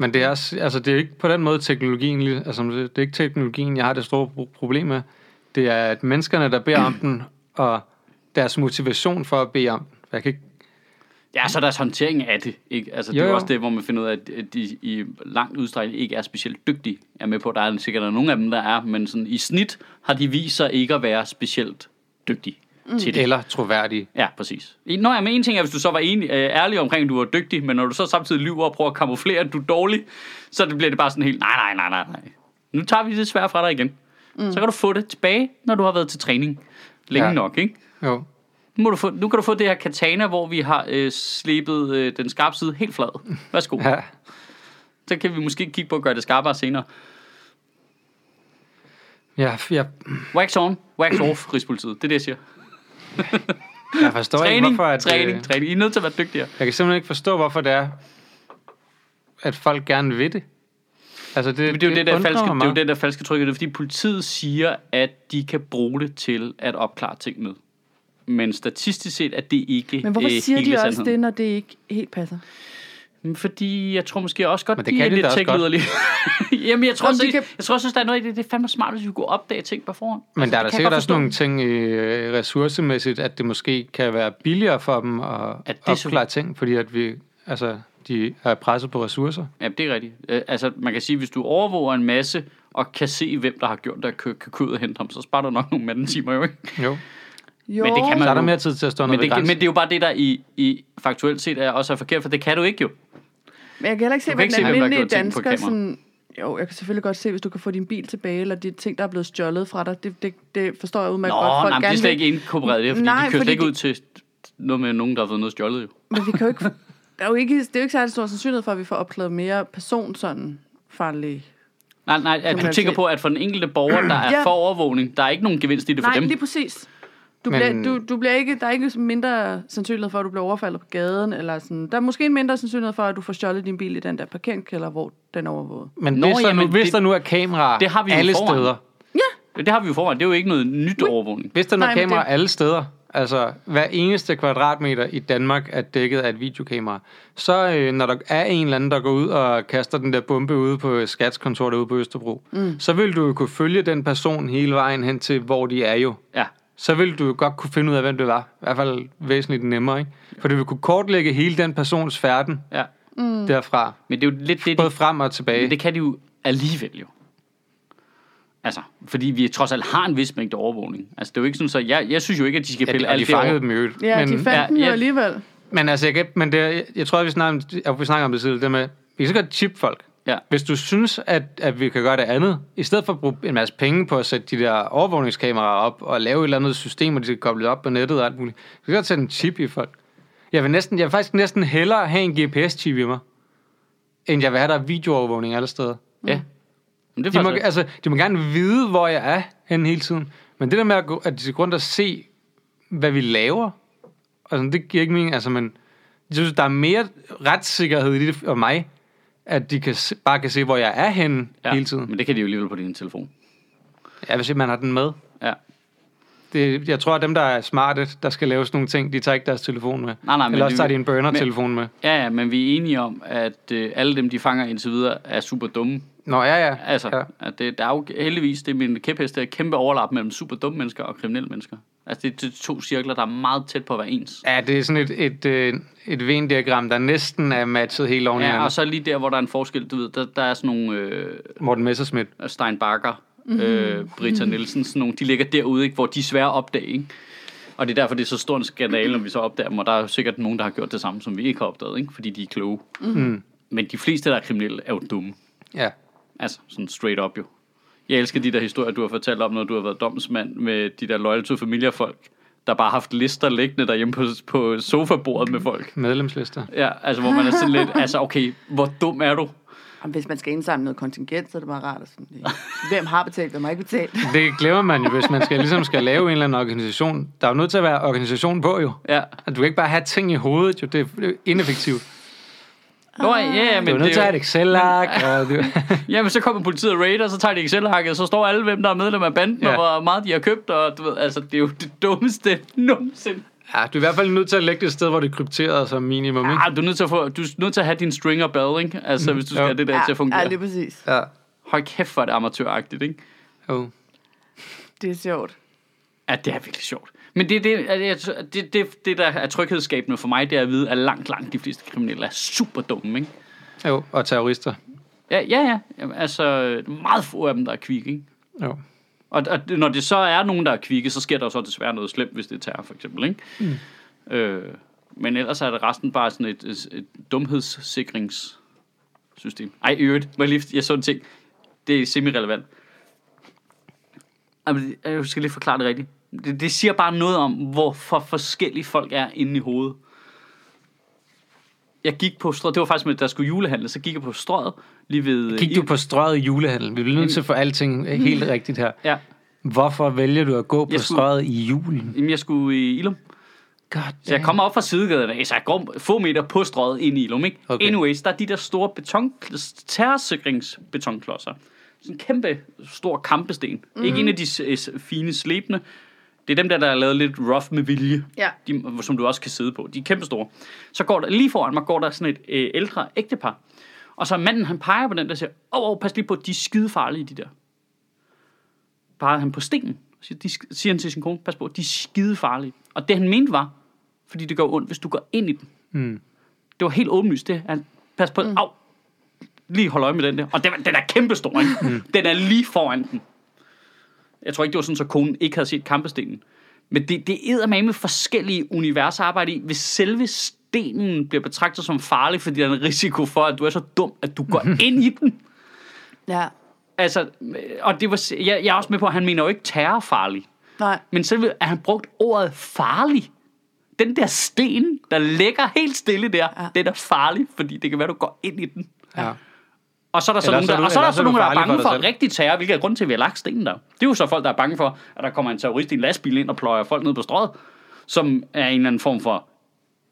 Men det er, altså, det er ikke på den måde teknologien, altså, det er ikke teknologien, jeg har det store pro- problem med. Det er at menneskerne, der beder om den, og deres motivation for at bede om den. Jeg kan ikke, Ja, så deres håndtering af det. Ikke? Altså, det Jo, er jo også det, hvor man finder ud af, at at de i langt udstrækning ikke er specielt dygtige. Jeg er med på, at der er sikkert nogle af dem, der er, men sådan, i snit har de vist sig ikke at være specielt dygtige mm. til det. Eller troværdige. Ja, præcis. Nå ja, men en ting er, hvis du så var enig, øh, ærlig omkring, at du var dygtig, men når du så samtidig lyver og prøver at kamuflere, at du er dårlig, så det bliver det bare sådan helt, nej, nej, nej, nej, nej. Nu tager vi det svære fra dig igen. Mm. Så kan du få det tilbage, når du har været til træning længe ja. Ja. nok, ikke? Jo. Nu, må du få, nu kan du få det her katana, hvor vi har øh, slebet øh, den skarpe side helt flad. Værsgo. Ja. Ja. Så kan vi måske kigge på at gøre det skarpere senere. Ja, jeg, Wax on, wax off, Rigspolitiet. Det er det, jeg siger. Jeg forstår ikke, Træning, hvorfor... At, træning, øh, træning. I er nødt til at være dygtigere. Jeg kan simpelthen ikke forstå, hvorfor det er, at folk gerne vil det. Altså, det, Det er jo det, der undrer falske, det er jo det der falske tryk. Det er fordi politiet siger, at de kan bruge det til at opklare ting med. Men statistisk set er det ikke Men hvorfor øh, siger hele de også sandheden. det, når det ikke helt passer? Fordi jeg tror måske også godt, Men det de kan er de lidt tech Jamen, jeg tror, Om også, kan- jeg tror også, der er noget i det. Det er fandme smart, hvis vi kunne opdage ting på forhånd. Men Altså, der er der sikkert også nogle ting øh, ressourcemæssigt, at det måske kan være billigere for dem at Ja, det er så- opklare ting, fordi at vi, altså, de er presset på ressourcer. Ja, det er rigtigt. Øh, altså, man kan sige, hvis du overvåger en masse, og kan se, hvem der har gjort det, og kan, gå ud og hente ham, så sparer du nok nogle mandetimer jo, ikke? Jo. Jo, Men det kan man Så er der jo. mere tid til at stå Men det, men det er jo bare det, der i, i faktuelt set er også er forkert, for det kan du ikke jo. Men jeg kan heller ikke se, ikke den almindelige dansker sådan... Jo, jeg kan selvfølgelig godt se, hvis du kan få din bil tilbage, eller de ting, der er blevet stjålet fra dig. Det, det, det forstår jeg udmærket godt. Folk nej, men det er gerne slet ikke inkorporeret det, fordi Nej, de kører slet ikke de- ud til noget med nogen, der har fået noget stjålet jo. Men vi kan jo ikke... Der er jo ikke, det er jo ikke særlig stor sandsynlighed for, at vi får opklaret mere person sådan farlige. Nej, nej, at du tænker på, at for den enkelte borger, der er Ja. for overvågning, der er ikke nogen gevinst i det for Nej, dem. lige præcis. Du, Men- bliver, du, du bliver ikke, der er ikke mindre sandsynlighed for, at du bliver overfaldet på gaden. Eller sådan. Der er måske en mindre sandsynlighed for, at du får stjålet din bil i den der parkeringskælder, hvor den er overvåget. Men Nå, hvis, der nu, jamen, hvis det- der nu er kameraer det har vi alle steder, Det har vi jo forvejen. Det er jo ikke noget nyt overvågning. hvis der nu er kameraer det- alle steder, altså hver eneste kvadratmeter i Danmark er dækket af et videokamera, så øh, når der er en eller anden, der går ud og kaster den der bombe ude på skatskontoret ude på Østerbro, mm. så vil du jo kunne følge den person hele vejen hen til, hvor de er jo. Ja. Så vil du godt kunne finde ud af, hvem det var. I hvert fald væsentligt nemmere, ikke? For det vil kunne kortlægge hele den persons færden ja. mm. derfra. Men det er jo lidt det, Både de, frem og tilbage. men det kan de jo alligevel jo. Altså, fordi vi trods alt har en vis mængde overvågning. Altså, det er jo ikke sådan, så jeg, jeg synes jo ikke, at de skal ja, pille og de alt det fangede dem jo. Ja, men, de fandt ja, den jo ja. alligevel. men altså, jeg, kan- men det, er- jeg tror, at vi snakker om, at vi snakker om det tidligere, det med, vi kan så godt chip folk. Ja. Hvis du synes, at, at vi kan gøre det andet, i stedet for at bruge en masse penge på at sætte de der overvågningskameraer op, og lave et eller andet system, hvor de skal koble op på nettet og alt muligt, så kan godt sætte en chip i folk. Jeg vil, næsten, jeg vil faktisk næsten hellere have en GPS-chip i mig, end jeg vil have, der er videoovervågning alle steder. Ja. Men det er De må, faktisk, altså, de må gerne vide, hvor jeg er henne hele tiden. Men det der med, at, gå, at de skal rundt og se, hvad vi laver, altså, det giver ikke mening. Altså, men jeg synes, der er mere retssikkerhed i det for mig, at de kan se, bare kan se, hvor jeg er henne ja. hele tiden. Men det kan de jo alligevel på din telefon. Vil sige, man har den med. Ja. Det, jeg tror, at dem, der er smarte, der skal lave sådan nogle ting, de tager ikke deres telefon med. Nej, nej, Eller også tager de en burner-telefon med. Ja, ja, men vi er enige om, at øh, alle dem, de fanger indtil videre, er super dumme. Nå, ja, ja. Altså, ja. at det, der er jo heldigvis, det er min kæphest, der er kæmpe overlap mellem super dumme mennesker og kriminelle mennesker. Altså, det er to cirkler, der er meget tæt på at være ens. Ja, det er sådan et, et, et, et Venn-diagram, der næsten er matchet helt oven Ja, og så lige der, hvor der er en forskel, du ved, der, der er sådan nogle øh, Morten Messerschmidt. Stein Bakker, Mhm. øh, Britta Nielsen, sådan nogle, de ligger derude, ikke, hvor de er svære at opdage, ikke? Og det er derfor, det er så stor en skandale, når vi så opdager dem, og der er jo sikkert nogen, der har gjort det samme, som vi ikke har opdaget, ikke? fordi de er kloge. Mm. Men de fleste, der er kriminelle, er jo dumme. Ja. Altså, sådan straight up jo. Jeg elsker de der historier, du har fortalt om, når du har været domsmand med de der loyal to familia-folk, der bare har haft lister liggende derhjemme på, på sofabordet med folk. Medlemslister. Ja, altså hvor man er sådan lidt, altså okay, hvor dum er du? Og hvis man skal indsamle noget kontingent, så er det bare rart at sådan, det, hvem har betalt, hvem har ikke betalt. Det glemmer man jo, hvis man skal, ligesom skal lave en eller anden organisation. Der er jo nødt til at være organisation på jo. Ja. Og Du kan ikke bare have ting i hovedet, jo. Det er det er ineffektivt. Nå, ja, ja, Du men er nødt det til at er have et Excel-ark. Og det, Ja, men så kommer politiet og raider, så tager de Excel-hakket, så står alle, hvem der er medlem af banden, ja. Ja. og hvor meget de har købt, og du ved, altså, det er jo det dummeste nogensinde. ja, du er i hvert fald nødt til at lægge det et sted, hvor det er krypteret som minimum. Ikke? Ja, du er nødt til at, få, du er nødt til at have din stringer bell, ikke? Altså, hvis du skal Jo. have det der til at fungere. Ja, lige præcis. Ja. Hold kæft, for det amatøragtigt, ikke? Jo. Det er sjovt. Ja, det er virkelig sjovt. Men det, det, det, det, det, der er tryghedsskabende for mig, det er at vide, at langt, langt de fleste kriminelle er super dumme, ikke? Jo, og terrorister. Ja, ja, ja. Jamen, Altså, meget få af dem, der er kvikke, ikke? Jo. Og, og når det så er nogen, der er kvikke, så sker der jo så desværre noget slemt, hvis det er terror, for eksempel, ikke? Mm. Øh, men ellers er det resten bare sådan et, et, et dumhedssikringssystem. Ej, øvrigt, må jeg lige, jeg så en ting. Det er semi-relevant. Jeg skal lige forklare det rigtigt. Det, det siger bare noget om, hvor for forskellige folk er inde i hovedet. Jeg gik på strøget, det var faktisk med, der skulle julehandle, så gik jeg på strøget, lige ved... Gik du på strøget i julehandel? Vi bliver nødt til at få alting helt rigtigt her. Ja, Hvorfor vælger du at gå på Jeg skulle- strøget i julen? jamen, jeg skulle i Ilum. God Så jeg kommer op fra sidegaden af, så jeg går få meter på strøget ind i Ilum, ikke? Okay. Anyways, der er de der store beton, terrorsikringsbetonklodser. Sådan en kæmpe stor kampesten. Mm. Ikke en af de fine slæbende. Det er dem der, der er lavet lidt rough med vilje. Ja. De, som du også kan sidde på. De er kæmpe store. Så går der, lige foran mig går der sådan et øh, ældre ægtepar. Og så manden, han peger på den der og siger, åh, oh, pas lige på, de er skide farlige, de der. Peger han på stenen. Siger, de, siger han til sin kone, pas på, de er skide farlige. Og det han mente var, fordi det gør ondt, hvis du går ind i den. Mm. Det var helt åbenlyst det. Han, pas på, mm. au, lige hold øje med den der. Og den, den er kæmpestor, ikke? Mm. Den er lige foran den. Jeg tror ikke, det var sådan, så konen ikke havde set kampestenen. Men det, det er med forskellige universer arbejde i. Hvis selve stenen bliver betragtet som farlig, fordi der er en risiko for, at du er så dum, at du går ind i den. Ja. Altså, og det var, jeg, jeg er også med på, at han mener jo ikke terrorfarlig. Nej. Men selve, at han brugt ordet farlig. Den der sten, der ligger helt stille der, ja. den er farlig, fordi det kan være, du går ind i den. Ja. Og så er der så Ellers nogen, er der, du- og så er der så nogen, der er farlig for bange for selv. rigtig terror, hvilket er grund til, at vi har lagt stenen der. Det er jo så folk, der er bange for, at der kommer en terrorist i en lastbil ind og pløjer folk ned på strøget, som er en eller anden form for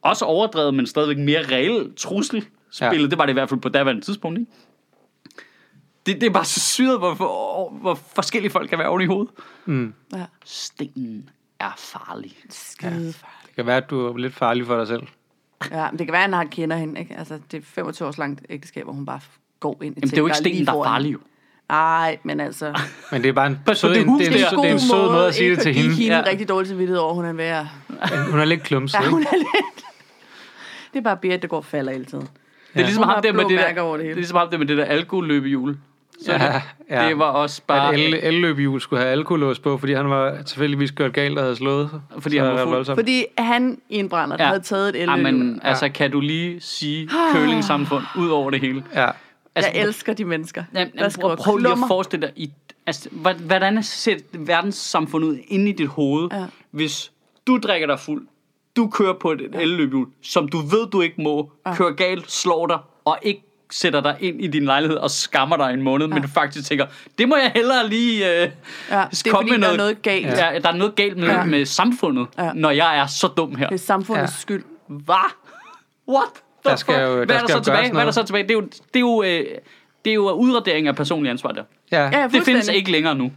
også overdrevet, men stadigvæk mere reel trussel spillet. Ja. Det var det i hvert fald på daværende tidspunkt, ikke? Det, det er bare så syret, hvor, hvor, hvor forskellige folk kan være oven i hovedet. Mm. Ja. Stenen er farlig. Skide farligt. Det kan være, at du er lidt farlig for dig selv. Ja, men det kan være, at han kender hende. Ikke? Altså, det er 25 års langt ægteskab, hvor hun bare går ind i Jamen, det er jo ikke stenen, der er farlig, jo. Nej, men altså... Men det er bare en sød, det hus det er det er en sød måde at sige det til ikke hende. hende Ja. ja. rigtig dårlig til vidtighed over, hun er at... Hun er lidt klumset, Ja, hun er lidt... Det er bare Berit, der går og falder hele tiden. Det er ligesom ham der med det der, det det er ligesom ham der med det der alkoholløbehjul. Så Ja, det, ja. det var også bare... At el, elløbehjul skulle have alkolås på, fordi han var tilfældigvis gjort galt og havde slået. Fordi Så han var fuld. Fordi han i en brænder, der Ja. havde taget et el. Jamen, altså, kan du lige sige curling-samfund ud over det hele? Ja. Altså, jeg elsker de mennesker, Jamen, jamen, prøv, prøv lige at forestille dig, i, altså, hvordan ser verdenssamfundet ud inde i dit hoved, Ja. hvis du drikker dig fuld, du kører på et elløbehjul, som du ved, du ikke må, kører galt, slår dig, og ikke sætter dig ind i din lejlighed og skammer dig en måned, men du faktisk tænker, det må jeg hellere lige øh, Ja, det er komme fordi, med der er noget galt. Ja. der er noget galt med, Ja. med samfundet, Ja. når jeg er så dum her. Det er samfundets Ja. skyld. Hvad? What? Der skal jo- Hvad der er skal der jo så tilbage? Hvad er der så tilbage? Det er jo, det er jo, øh, det er jo udradering af personlig ansvar der. Ja. Ja, Det findes ikke længere nu.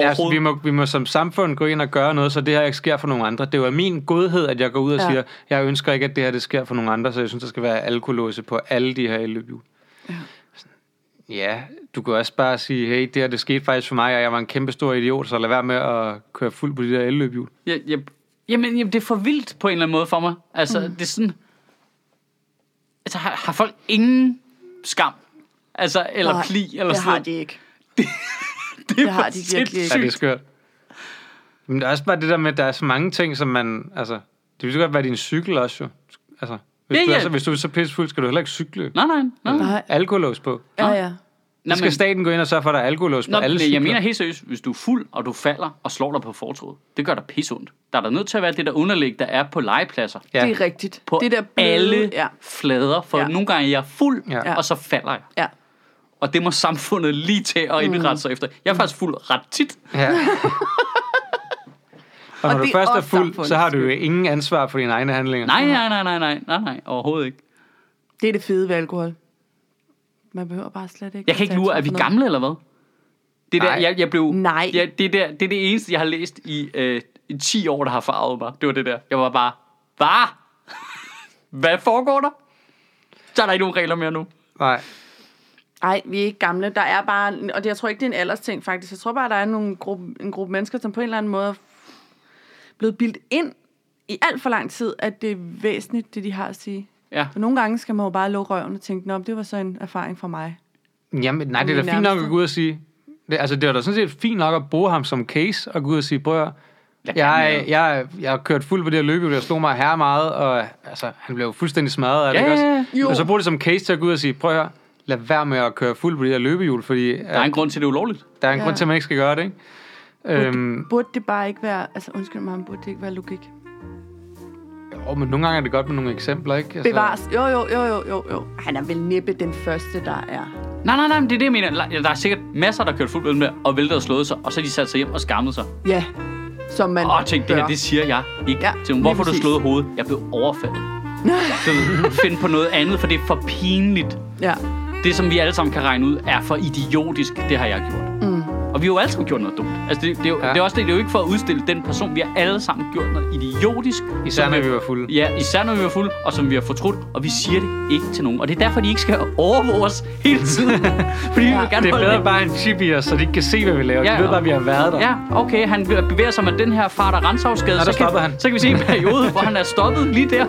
Ja, altså, vi, må, vi må som samfund gå ind og gøre noget, så det her ikke sker for nogen andre. Det er jo min godhed, at jeg går ud og Ja. siger, jeg ønsker ikke, at det her det sker for nogen andre, så jeg synes, der skal være alkolåse på alle de her elløbehjul. Ja, du kan også bare sige, hey, det her det skete faktisk for mig, og jeg var en kæmpe stor idiot, så lad være med at køre fuld på de der elløbehjul. Jeg, jeg, jamen, jamen, det er for vildt på en eller anden måde for mig. Altså, mm. det er sådan... Altså, har, har folk ingen skam? Altså, eller Nej, pli, eller det sådan har de ikke. Det, det har for de virkelig ikke. Ja, det er skørt. Men det er også bare det der med, at der er så mange ting, som man... Altså, det vil så godt være din cykel også, jo. Altså, hvis, Ja, du er ja. så, hvis du er så pissefuld, skal du heller ikke cykle. Nej, nej, nej. Nej. Alkolås på. Ja, ja. Nå, skal staten gå ind og sørge for, at der er alkolås på Nå, alle men cykler. jeg mener helt seriøst, hvis du er fuld, og du falder og slår dig på fortovet, det gør dig pisseondt. Der er der nødt til at være det der underlæg, der er på legepladser. Ja. Det er rigtigt. På det der bløde, alle Ja, flader, for Ja. nogle gange er jeg fuld, Ja. og så falder jeg. ja. Og det må samfundet lige til at indrette sig efter. Jeg er faktisk fuld ret tit. Ja. og når Og du først er fuld, så har du jo ingen ansvar for dine egne handlinger. Nej, nej, nej, nej, nej, nej, nej, overhovedet ikke. Det er det fede ved alkohol. Man behøver bare slet ikke... Jeg kan ikke lure, er vi noget. gamle eller hvad? Det der, Nej. jeg, jeg blev, Nej. Ja, det, der, det er det eneste, jeg har læst i, øh, i 10 år, der har farvet mig. Det var det der. Jeg var bare, hvad? Hvad foregår der? Så er der ikke nogen regler mere nu. Nej. Nej, vi er ikke gamle. Der er bare, og det, jeg tror ikke, det er en aldersting faktisk. Jeg tror bare, der er nogle gruppe, en gruppe mennesker, som på en eller anden måde blevet bildt ind i alt for lang tid, at det er væsentligt, det de har at sige. Ja. For nogle gange skal man jo bare lukke røven og tænke, Nå, det var så en erfaring fra mig. Jamen, nej, det er da fint nok at gå ud og sige... Det, altså, det var da sådan set fint nok at bruge ham som case og gå ud og sige, bror, Jeg, jeg, jeg, jeg har kørt fuld på det her løb, jeg slog mig her meget, og altså, han blev jo fuldstændig smadret af det, Ja, ikke også? Jo. Og så bruger det som case til at gå ud og sige, prøv at høre, lad være med at køre fuld på det her løbehjul, fordi Der er en grund til, at det er ulovligt. der er en Ja. grund til, at man ikke skal gøre det, ikke? Burde, Øhm, burde det bare ikke være, altså undskyld mig, burde det ikke være logik? Jo, men nogle gange er det godt med nogle eksempler, ikke? Altså, Bevares. Jo, jo, jo, jo, jo, jo. Han er vel næppe den første, der er. Nej, nej, nej, men det er det, jeg mener. Der er sikkert masser, der har kørt fuldt med og væltet og slået sig, og så de sat sig hjem og skammet sig. Ja, som man Og tænk, det her, det siger jeg ikke Ja, til Hvorfor du slået hovedet? Jeg blev overfaldet. Du ved, find på noget andet, for det er for pinligt. Ja. Det, som vi alle sammen kan regne ud, er for idiotisk. Det har jeg gjort. Mm. Og vi har jo alle sammen gjort noget dumt. Altså, det, det, er, jo, Ja. ja. det er også det, det er jo ikke for at udstille den person. Vi har alle sammen gjort noget idiotisk. Især når vi- vi var fulde. Ja, især når vi var fulde, og som vi har fortrudt, og vi siger det ikke til nogen. Og det er derfor, de ikke skal overvåge os hele tiden. Fordi vi Ja. vil gerne Det er bedre bare en chip i os, så de ikke kan se, hvad vi laver. Ja, de ved bare, vi har været der. Ja, okay, han bevæger sig med den her fart- og rensavsskade. Der så, kan, han. så kan vi se en periode, hvor han er stoppet lige der,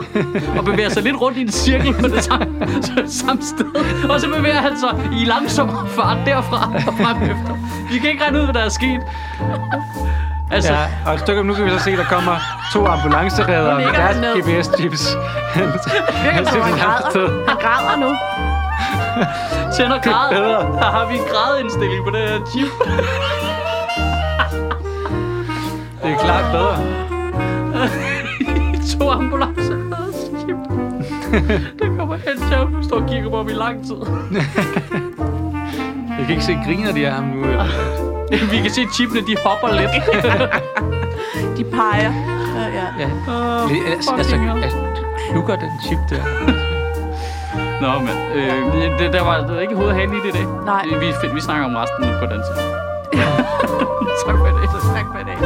og bevæger sig lidt rundt i en cirkel på det samme, samme sted. Og så bevæger han sig i langsommere fart derfra og frem efter. Vi kan ikke regne ud, hvad der er sket. Altså, Ja, og et stykke nu kan vi så se, der kommer to ambulanceredere Nu med deres han. GPS-chips. Virker som, han græder. Han græder nu. tænder grad. bedre. Her har vi en gradindstilling på det her chip. Det er klart bedre. to ambulancer. chip. Det kommer hen til at stå og kigge på ham i lang tid. Jeg kan ikke se, griner de af ham nu. Eller? Vi kan se, at chipene de hopper lidt. De peger. Ja, ja. Ja. Oh, Det, altså, altså, altså, klukker den chip der. Nå, men øh, det- det, der var der var ikke hoved og hale i det i dag. Nej. Vi, vi, vi snakker om resten på den tid. tak for i dag. Tak for i dag.